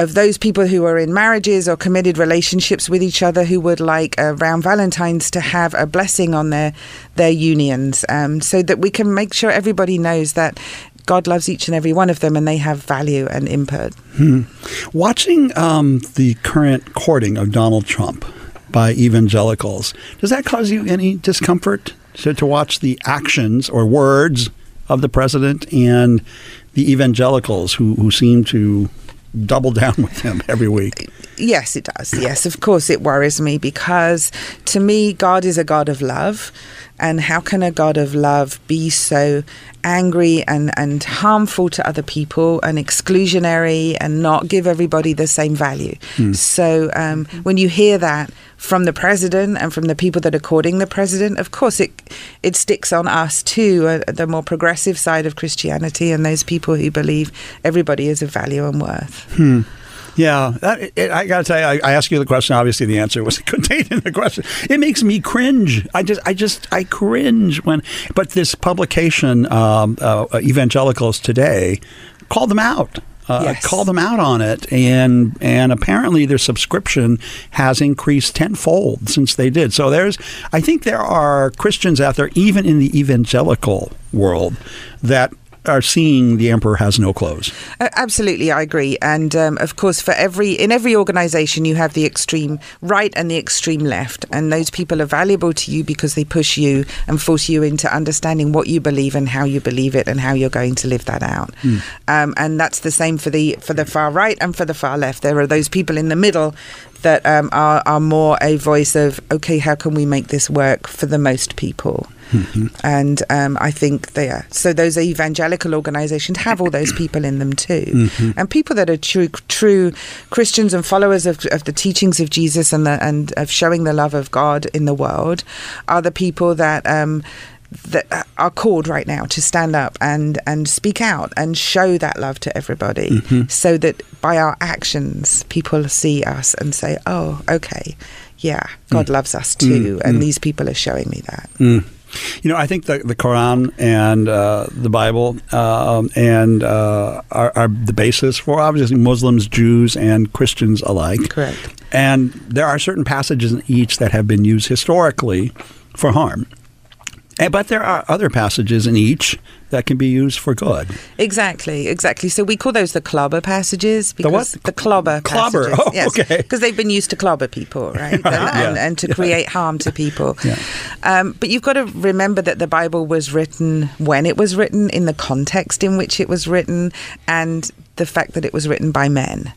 F: Of those people who are in marriages or committed relationships with each other who would like around Valentine's to have a blessing on their their unions, um, so that we can make sure everybody knows that God loves each and every one of them and they have value and input.
A: Watching um, the current courting of Donald Trump, by evangelicals. Does that cause you any discomfort to, to watch the actions or words of the president and the evangelicals who, who seem to double down *laughs* with him every week?
F: Yes, it does. Yes, of course, it worries me because to me, God is a God of love. And how can a God of love be so angry and, and harmful to other people and exclusionary and not give everybody the same value? So um, when you hear that from the president and from the people that are courting the president, of course, it it sticks on us too, uh, the more progressive side of Christianity and those people who believe everybody is of value and worth.
A: Yeah, that, it, I got to tell you, I, I asked you the question. Obviously, the answer was *laughs* contained in the question. It makes me cringe. I just, I just, I cringe when. But this publication, um, uh, Evangelicals Today, called them out. Uh,
F: Yes.
A: Called them out on it, and and apparently their subscription has increased tenfold since they did. So there's, I think there are Christians out there, even in the evangelical world, that are seeing the emperor has no clothes.
F: Uh, Absolutely, I agree. And um, of course, for every in every organisation, you have the extreme right and the extreme left, and those people are valuable to you because they push you and force you into understanding what you believe and how you believe it and how you're going to live that out. Um, and that's the same for the for the far right and for the far left. There are those people in the middle that um, are are more a voice of okay, how can we make this work for the most people? and um, I think they are. So those evangelical organisations have all those people in them too, and people that are true true Christians and followers of, of the teachings of Jesus and the, and of showing the love of God in the world are the people that. Um, that are called right now to stand up and, and speak out and show that love to everybody so that by our actions people see us and say oh okay. Yeah god loves us too. And these people are showing me that.
A: You know, I think the, the Quran and uh, the Bible um, and uh, are, are the basis for obviously Muslims, Jews, and Christians alike.
F: Correct.
A: And there are certain passages in each that have been used historically for harm. And, but there are other passages in each that can be used for good.
F: Exactly, exactly. So we call those the clobber passages because
A: what?
F: the clobber
A: Clobber.
F: passages.
A: Oh,
F: yes, *laughs*
A: okay.
F: Because they've been used to clobber people, right? *laughs* and, and, and to create harm to people.
A: Yeah.
F: Um, but you've got to remember that the Bible was written when it was written, in the context in which it was written, and the fact that it was written by men.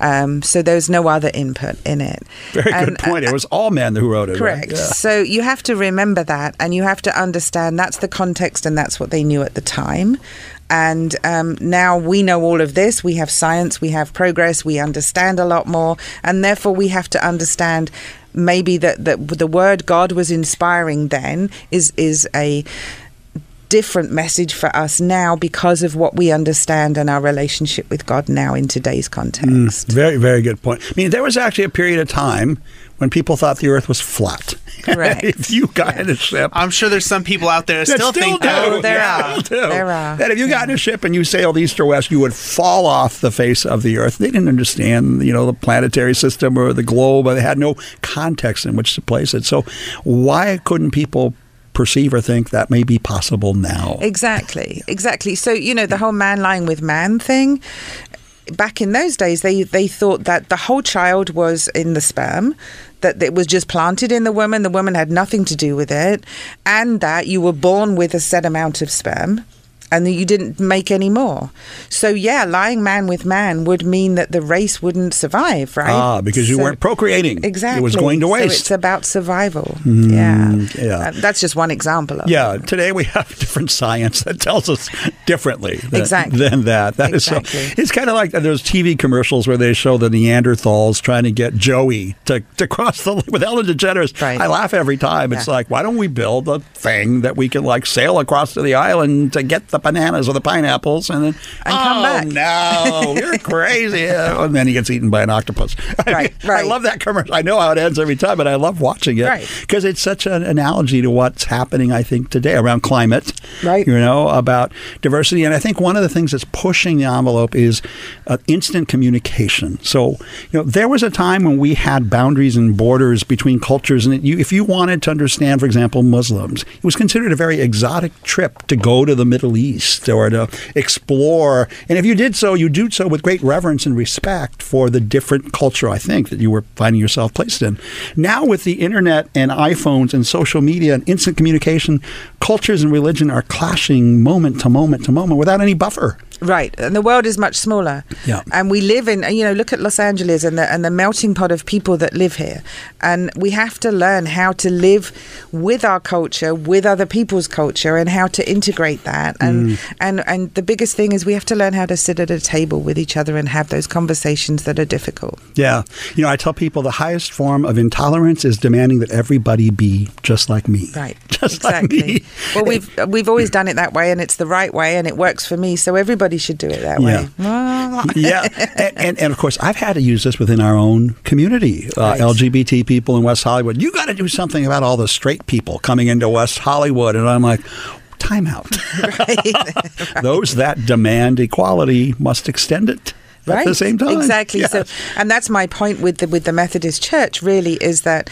F: Um, so there's no other input in it.
A: Very
F: And,
A: good point. it was all men who wrote it. right?
F: Correct.
A: Yeah.
F: So you have to remember that, and you have to understand that's the context, and that's what they knew at the time. And um, now we know all of this. We have science, we have progress, we understand a lot more, and therefore we have to understand maybe that, that the word God was inspiring then is is a different message for us now because of what we understand and our relationship with God now in today's context.
A: Mm, very, very good point. I mean, there was actually a period of time when people thought the Earth was flat.
F: Correct. *laughs*
A: if you got in a ship,
C: I'm sure there's some people out there that
A: that
C: still, think
A: do.
C: that.
F: Oh, oh there
A: Yeah,
F: are. There are.
A: That if you got in a mm. ship and you sailed east or west, you would fall off the face of the Earth. They didn't understand, you know, the planetary system or the globe. They had no context in which to place it. So, why couldn't people perceive or think that may be possible now?
F: Exactly, exactly. So you know the whole man lying with man thing. Back in those days, they they thought that the whole child was in the sperm, that it was just planted in the woman. The woman had nothing to do with it, and that you were born with a set amount of sperm. And that you didn't make any more. So yeah, lying man with man would mean that the race wouldn't survive, right?
A: Ah, because you
F: So-
A: weren't procreating.
F: Exactly.
A: It was going to
F: So
A: waste.
F: it's about survival. yeah.
A: yeah.
F: Uh, that's just one example of it.
A: yeah, today we *laughs* have different science that tells us differently than,
F: Exactly.
A: than that. That is
F: Exactly.
A: so. It's kind of like those TV commercials where they show the Neanderthals trying to get Joey to, to cross the with Ellen DeGeneres.
F: Right.
A: I laugh every time. It's like, why don't we build a thing that we can like sail across to the island to get the bananas or the pineapples and then
F: And
A: oh
F: come back."
A: no, *laughs* you're crazy. and then he gets eaten by an octopus. *laughs*
F: Right,
A: I
F: right.
A: love that commercial. I know how it ends every time, but I love watching it
F: Right.
A: because it's such an analogy to what's happening, I think, today around climate.
F: Right.
A: You know, about diversity. And I think one of the things that's pushing the envelope is uh, instant communication. So, you know, there was a time when we had boundaries and borders between cultures. And you, if you wanted to understand, for example, Muslims, it was considered a very exotic trip to go to the Middle East. Or to explore. And if you did so, you do so with great reverence and respect for the different culture, I think, that you were finding yourself placed in. Now, with the internet and iPhones and social media and instant communication, cultures and religion are clashing moment to moment to moment without any buffer.
F: Right, and the world is much smaller.
A: Yeah.
F: and we live in you know look at Los Angeles and the and the melting pot of people that live here, and we have to learn how to live with our culture, with other people's culture, and how to integrate that. And
A: Mm.
F: and and the biggest thing is we have to learn how to sit at a table with each other and have those conversations that are difficult.
A: Yeah. You know, I tell people the highest form of intolerance is demanding that everybody be just like me.
F: Right. *laughs*
A: Just like
F: exactly.
A: me.
F: well, we've we've always done it that way, and it's the right way, and it works for me. So everybody should do it that way. *laughs*
A: yeah, and, and and of course, I've had to use this within our own community, uh, LGBT people in West Hollywood. You got to do something about all the straight people coming into West Hollywood, and I'm like, time out. *laughs* *laughs* Those that demand equality must extend it at
F: right
A: the same time.
F: exactly
A: Yes.
F: so and that's my point with the with the methodist church really is that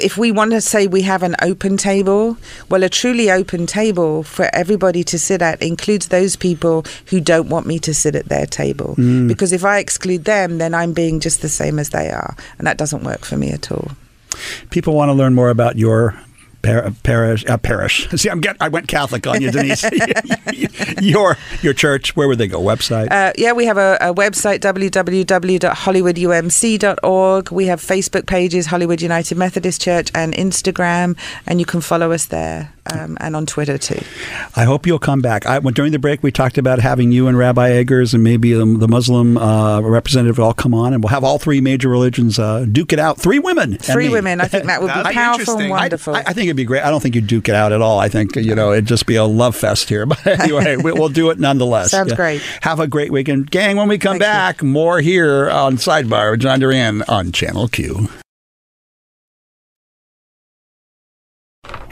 F: if we want to say we have an open table well a truly open table for everybody to sit at includes those people who don't want me to sit at their table
A: Mm.
F: because if i exclude them then i'm being just the same as they are and that doesn't work for me at all
A: People want to learn more about your par- parish. Uh, parish. *laughs* See, I'm get, I went Catholic on you, Denyse. *laughs* *laughs* your your church. Where would they go? Website.
F: Uh, yeah, we have a, a website, www.hollywoodumc.org. We have Facebook pages, Hollywood United Methodist Church, and Instagram, and you can follow us there um, and on Twitter too.
A: I hope you'll come back. I, when, during the break, we talked about having you and Rabbi Eggers and maybe the, the Muslim uh, representative all come on, and we'll have all three major religions uh, duke it out. Three women.
F: Three women. I think that would be
C: That'd be
F: powerful and
C: interesting.
F: wonderful.
A: I, I think it'd be great. I don't think you'd duke it out at all. I think you know it'd just be a love fest here. *laughs* But anyway, we, we'll do it nonetheless.
F: Sounds great.
A: Have a great weekend, gang. When we come
F: Thank you.
A: back, more here on Sidebar with John Duran on Channel Q.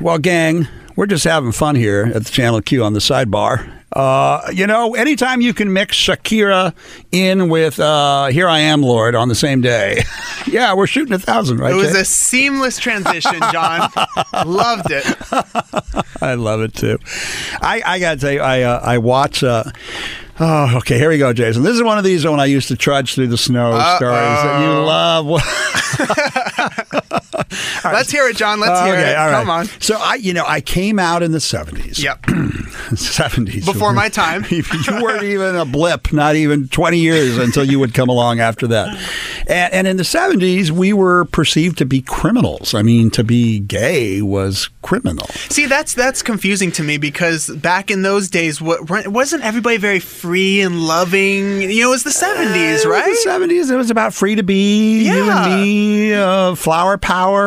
A: Well, gang, we're just having fun here at the Channel Q on the sidebar. Uh, you know, anytime you can mix Shakira in with uh, "Here I Am, Lord" on the same day, *laughs* yeah, we're shooting a thousand, right?
C: It was
A: Jay?
C: a seamless transition, John. *laughs* Loved it.
A: I love it too. I, I got to tell you, I uh, I watch. Uh, oh, okay. Here we go, Jason. This is one of these when I used to trudge through the snow stories that you love. *laughs*
C: Let's hear it, John. Let's hear
A: Okay,
C: it.
A: all right.
C: Come on.
A: So I, you know, I came out in the seventies.
C: Yep. *clears throat*
A: Seventies
C: Before my time. *laughs*
A: you weren't even a blip, not even 20 years until you would come along after that. And, and in the 70s, we were perceived to be criminals. I mean, to be gay was criminal.
C: See, that's that's confusing to me because back in those days, what wasn't everybody very free and loving? You know, it was the seventies,
A: was
C: right?
A: The 70s, it was about free to be, you and me, uh, flower power,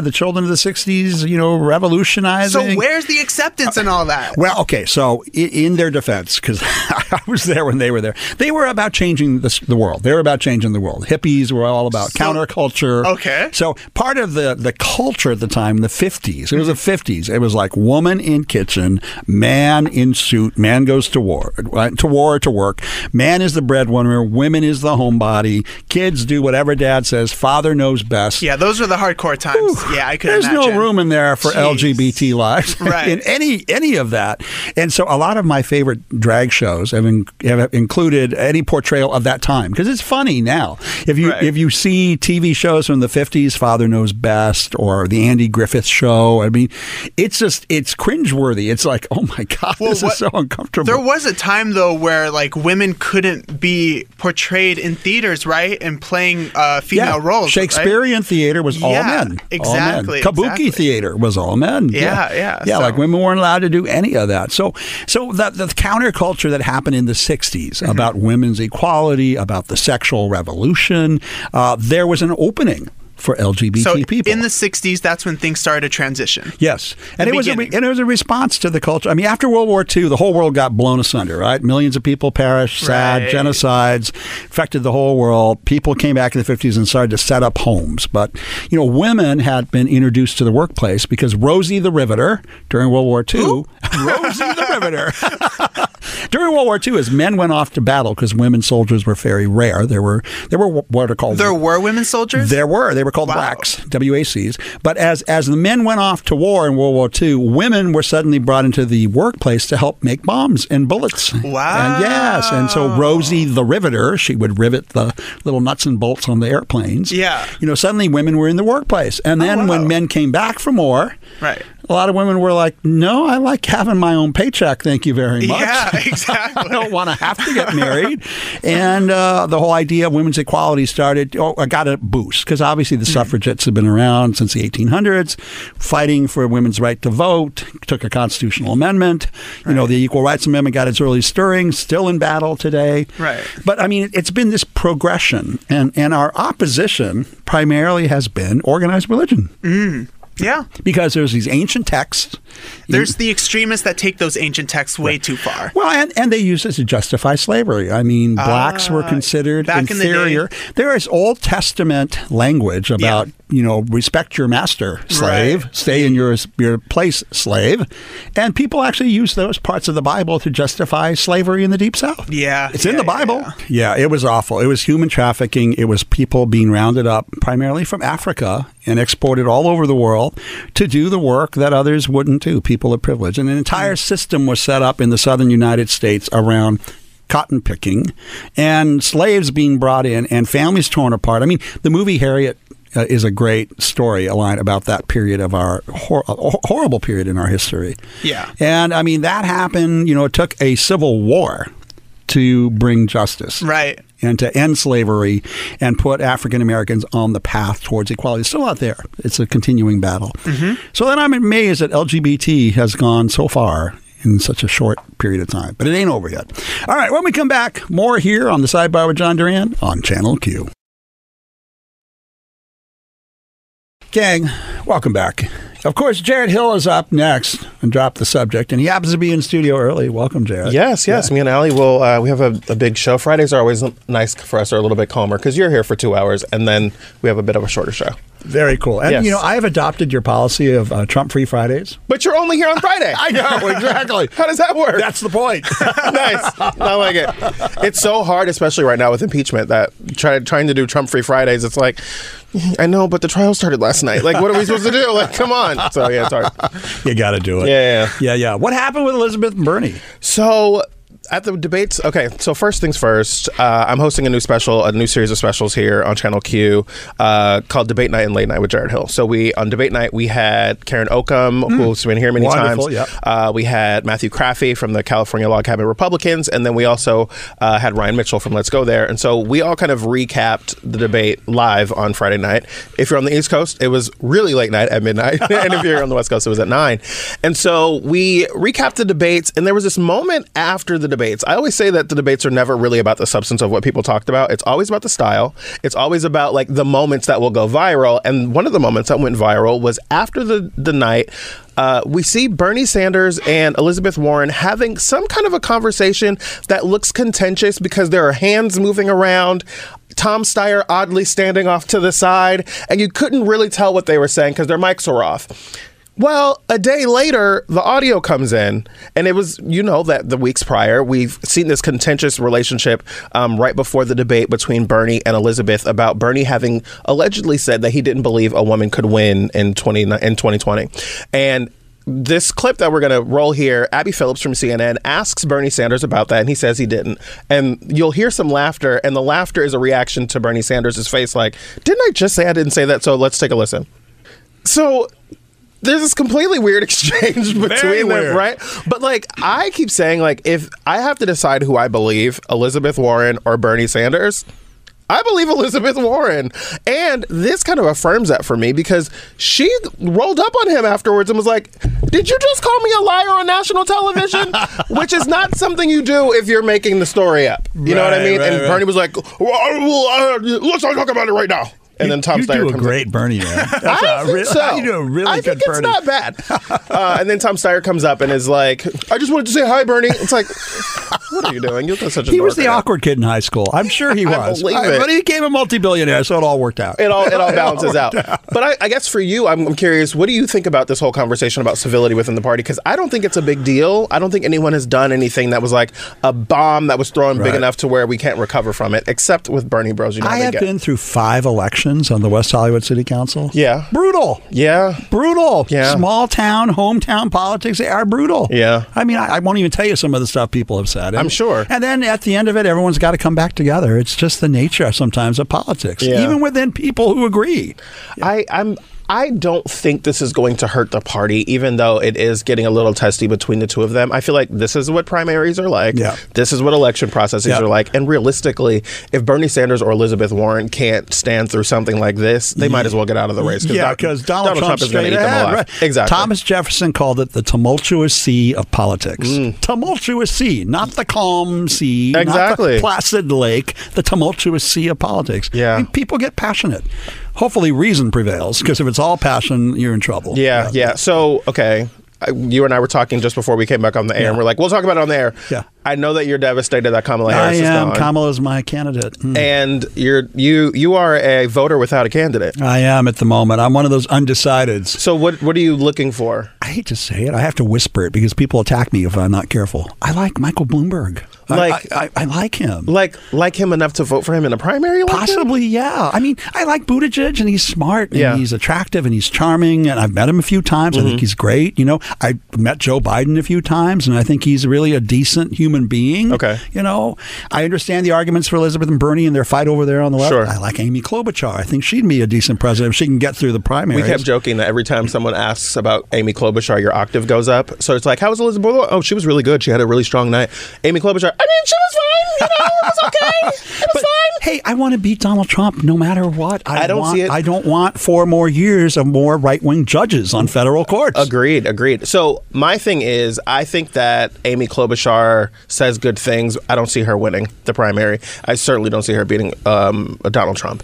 A: the children of the 60s, you know, revolutionizing.
C: So where's the acceptance and all that?
A: Well, okay, so in their defense, because *laughs* I was there when they were there, they were about changing the, the world. They were about changing the world. Hippies were all about
C: So-
A: counterculture.
C: Okay.
A: So part of the, the culture at the time, the 50s, it was the mm-hmm. 50s. It was like woman in kitchen, man in suit, man goes to war, to war to work. Man is the breadwinner, women is the homebody. Kids do whatever dad says. Father knows best.
C: yeah, those are the hardcore times. yeah, I could
A: There's
C: imagine.
A: no room in there for
C: Jeez.
A: LGBT lives *laughs*
C: Right.
A: in any any of that. And so a lot of my favorite drag shows have, in, have included any portrayal of that time because it's funny now. If you
C: Right.
A: if you see TV shows from the 50s, Father Knows Best or the Andy Griffith Show, I mean, it's just it's cringeworthy. It's like, oh my *laughs* god,
C: Well,
A: this
C: what-
A: is so uncomfortable.
C: There was a time though where like women couldn't be portrayed in theaters, right, and playing uh, female roles. right?
A: Shakespearean theater was all
C: Yeah,
A: men. All men.
C: exactly,
A: Kabuki
C: exactly.
A: theater was all men.
C: Yeah, yeah,
A: Yeah,
C: so-
A: like women weren't allowed to do any of that. So, so the, the counterculture that happened in the '60s
C: Mm-hmm.
A: about women's equality, about the sexual revolution, uh, there was an opening for LGBT
C: So
A: people.
C: in the '60s, that's when things started to transition.
A: Yes, and it was a and it was a response to the culture. I mean, after World War II, the whole world got blown asunder. Right, millions of people perished, sad
C: Right.
A: genocides affected the whole world. People came back in the fifties and started to set up homes. But you know, women had been introduced to the workplace because Rosie the Riveter during World War II. *laughs* Rosie the Riveter. *laughs* During World War II, as men went off to battle, because women soldiers were very rare, there were there were what are called
C: There were women soldiers.
A: There were. They were called
C: Wow.
A: WACs, WACs. But as as the men went off to war in World War II, women were suddenly brought into the workplace to help make bombs and bullets.
C: Wow.
A: And yes, and so Rosie the Riveter, she would rivet the little nuts and bolts on the airplanes.
C: Yeah.
A: You know, suddenly women were in the workplace. And oh, then when men came back from war,
C: Right.
A: A lot of women were like, "No, I like having my own paycheck. Thank you very much.
C: Yeah, *laughs* exactly.
A: I don't want to have to get married." and uh, the whole idea of women's equality started. Oh, I got a boost because obviously the suffragettes have been around since the 1800s, fighting for women's right to vote. Took a constitutional amendment. You know, the Equal Rights Amendment got its early stirring. Still in battle today.
C: Right.
A: But I mean, it- it's been this progression, and and our opposition primarily has been organized religion
C: Yeah.
A: because there's these ancient texts.
C: There's the extremists that take those ancient texts way too far.
A: Well, and, and they use it to justify slavery. I mean, blacks were considered
C: Ah, back in the
A: inferior. There is Old Testament language about, you know, respect your master, slave,
C: Right.
A: stay in your your place, slave. And people actually use those parts of the Bible to justify slavery in the Deep South.
C: Yeah.
A: It's in the Bible.
C: yeah.
A: Yeah. it was awful. It was human trafficking. It was people being rounded up primarily from Africa and exported all over the world to do the work that others wouldn't do, people of privilege. And an entire system was set up in the southern United States around cotton picking and slaves being brought in and families torn apart. I mean, the movie Harriet uh, is a great story, a line about that period of our hor- uh, horrible period in our history.
C: Yeah.
A: And I mean, that happened, you know, it took a civil war to bring justice.
C: Right.
A: And to end slavery and put African Americans on the path towards equality. It's still out there. It's a continuing battle. Mm-hmm. So then I'm amazed that LGBT has gone so far in such a short period of time. But it ain't over yet. All right, when we come back, more here on the Sidebar with John Duran on Channel Q. Gang, welcome back. Of course, Jared Hill is up next and dropped the subject, and he happens to be in studio early. Welcome, Jared.
G: Yes, yes. Me and Allie will. Uh, we have a, a big show. Fridays are always nice for us. Are a little bit calmer because you're here for two hours, and then we have a bit of a shorter show.
A: Very cool. And
G: Yes.
A: you know, I have adopted your policy of uh, Trump-free Fridays.
G: But you're only here on Friday. *laughs*
A: I know *laughs* exactly.
G: How does that work?
A: That's the point. *laughs*
G: nice. I like it. It's so hard, especially right now with impeachment, that try, trying to do Trump-free Fridays. It's like, I know, but the trial started last night. Like, what are we supposed to do? Like, come on. So yeah, it's hard.
A: you got to do it.
G: Yeah, yeah.
A: yeah, yeah. What happened with Elizabeth and Bernie?
G: So at the debates, okay. So first things first, uh, I'm hosting a new special, a new series of specials here on Channel Q uh, called Debate Night and Late Night with Jared Hill. So we on Debate Night we had Karen Ocamb, who's been here many.
A: Wonderful,
G: times.
A: yep.
G: Uh, we had Matthew Craffey from the California Log Cabin Republicans, and then we also uh, had Ryan Mitchell from Let's Go There. And so we all kind of recapped the debate live on Friday night. If you're on the East Coast, it was really late night at midnight, *laughs* and if you're on the West Coast, it was at nine. And so we recapped the debates, and there was this moment after the debates. I always say that the debates are never really about the substance of what people talked about. It's always about the style. It's always about like the moments that will go viral. And one of the moments that went viral was after the the night. Uh, we see Bernie Sanders and Elizabeth Warren having some kind of a conversation that looks contentious because there are hands moving around. Tom Steyer oddly standing off to the side, and you couldn't really tell what they were saying because their mics were off. Well, a day later, the audio comes in, and it was, you know, that the weeks prior, we've seen this contentious relationship um, right before the debate between Bernie and Elizabeth about Bernie having allegedly said that he didn't believe a woman could win in 20, in 2020. And this clip that we're going to roll here, Abby Phillips from CNN asks Bernie Sanders about that, and he says he didn't. And you'll hear some laughter, and the laughter is a reaction to Bernie Sanders' face, like, didn't I just say I didn't say that? So let's take a listen. So there's this completely weird *laughs* exchange between them,
A: weird.
G: right? But like I keep saying, like if I have to decide who I believe, Elizabeth Warren or Bernie Sanders. I believe Elizabeth Warren. And this kind of affirms that for me because she rolled up on him afterwards and was like, Did you just call me a liar on national television? *laughs* Which is not something you do if you're making the story up. You know what I mean?
A: right,
G: and
A: right.
G: Bernie was like, well, Let's not talk about it right now. And then Tom
A: you
G: Steyer
A: do a great
G: in.
A: Bernie man. *laughs* That's
G: I
A: a
G: think so. *laughs*
A: You do a really
G: I
A: good
G: think it's not bad. *laughs* Uh, and then Tom Steyer comes up and is like, "I just wanted to say hi, Bernie." It's like, what are you doing? You're such a
A: He was the
G: right now.
A: awkward kid in high school. I'm sure he
G: I
A: was.
G: believe
A: I-
G: it.
A: But he became a multi-billionaire, so it all worked out.
G: It all it all balances out.
A: worked out.
G: But I, I guess for you, I'm, I'm curious. What do you think about this whole conversation about civility within the party? Because I don't think it's a big deal. I don't think anyone has done anything that was like a bomb that was thrown big enough to where we can't recover from it, except with Bernie Bros. You know
A: I have
G: get.
A: been through five elections on the West Hollywood City Council.
G: Yeah.
A: Brutal.
G: Yeah.
A: Brutal.
G: Yeah.
A: Small town, hometown politics, they are brutal.
G: Yeah.
A: I mean, I, I won't even tell you some of the stuff people have said.
G: I'm sure.
A: And then at the end of it, everyone's got to come back together. It's just the nature sometimes of politics,
G: Yeah.
A: even within people who agree.
G: I, I'm. I don't think this is going to hurt the party, even though it is getting a little testy between the two of them. I feel like this is what primaries are like.
A: Yeah.
G: This is what election processes
A: Yeah.
G: are like. And realistically, if Bernie Sanders or Elizabeth Warren can't stand through something like this, they might as well get out of the race.
A: Yeah, because Donald, Trump
G: is going to eat them alive.
A: Right.
G: Exactly.
A: Thomas Jefferson called it the tumultuous sea of politics.
G: Mm.
A: Tumultuous sea, not the calm sea, not
G: Exactly.
A: the placid lake, the tumultuous sea of politics.
G: Yeah.
A: I mean, people get passionate. Hopefully, reason prevails because if it's all passion, you're in trouble.
G: Yeah, yeah. So, okay. You and I were talking just before we came back on the air, and we're like, we'll talk about it on the air.
A: Yeah.
G: I know that you're devastated that Kamala
A: I
G: Harris is
A: am.
G: gone.
A: Kamala's my candidate. Mm.
G: and you're you you are a voter without a candidate.
A: I am at the moment. I'm one of those undecideds.
G: So what what are you looking for?
A: I hate to say it. I have to whisper it because people attack me if I'm not careful. I like Michael Bloomberg. I-
G: Like-
A: I, I, I like him.
G: Like like him enough to vote for him in a primary? Like?
A: Possibly, yeah. I mean, I like Buttigieg, and he's smart, and
G: Yeah.
A: he's attractive, and he's charming, and I've met him a few times. I
G: Mm-hmm.
A: think he's great. You know, I met Joe Biden a few times, and I think he's really a decent human being.
G: Okay.
A: You know, I understand the arguments for Elizabeth and Bernie and their fight over there on the left.
G: Sure.
A: I like Amy Klobuchar. I think she'd be a decent president if she can get through the
G: primary.
A: We
G: kept joking that every time someone asks about Amy Klobuchar, your octave goes up. So it's like, how was Elizabeth? Oh, she was really good. She had a really strong night. Amy Klobuchar, I mean, she was fine. You know, it was okay. It was *laughs*
A: But,
G: fine.
A: Hey, I want to beat Donald Trump no matter what. I,
G: I don't
A: want,
G: see it.
A: I don't want four more years of more right wing judges on federal courts.
G: Agreed, agreed. So my thing is, I think that Amy Klobuchar says good things. I don't see her winning the primary. I certainly don't see her beating um, Donald Trump.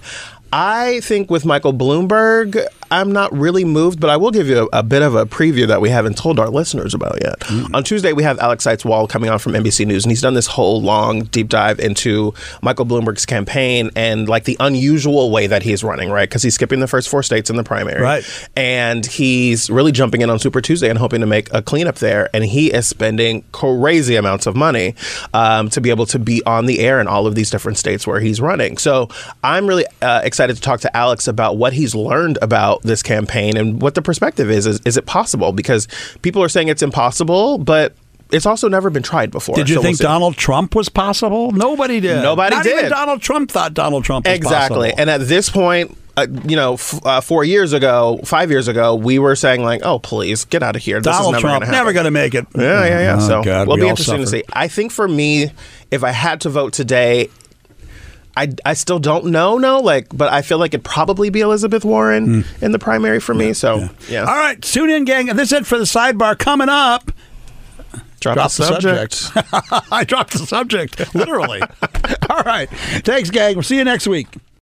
G: I think with Michael Bloomberg, I'm not really moved, but I will give you a, a bit of a preview that we haven't told our listeners about yet. On Tuesday, we have Alex Seitz-Wald coming on from NBC News, and he's done this whole long deep dive into Michael Bloomberg's campaign and like the unusual way that he's running, right? Because he's skipping the first four states in the primary,
A: Right.
G: and he's really jumping in on Super Tuesday and hoping to make a cleanup there. And he is spending crazy amounts of money um, to be able to be on the air in all of these different states where he's running. So I'm really uh, excited to talk to Alex about what he's learned about this campaign and what the perspective is. Is, is it possible? Because people are saying it's impossible, but it's also never been tried before.
A: Did you
G: So we'll
A: think. Donald Trump was possible? Nobody did.
G: Nobody
A: Not
G: did.
A: Even Donald Trump thought Donald Trump was
G: exactly
A: possible.
G: and at this point uh, you know f- uh, four years ago five years ago we were saying like oh please get out of here this
A: Donald
G: is never
A: Trump
G: gonna
A: never going to make it.
G: yeah yeah yeah
A: Oh,
G: so
A: God,
G: it'll
A: we
G: be interesting to see i think for me if i had to vote today I, I still don't know no like but I feel like it'd probably be Elizabeth Warren hmm. in the primary for me so yeah,
A: All right, tune in, gang. This is it for the sidebar. Coming up.
G: drop,
A: Drop
G: the subject. *laughs*
A: I dropped the subject, literally. *laughs* All right. Thanks, gang. We'll see you next week.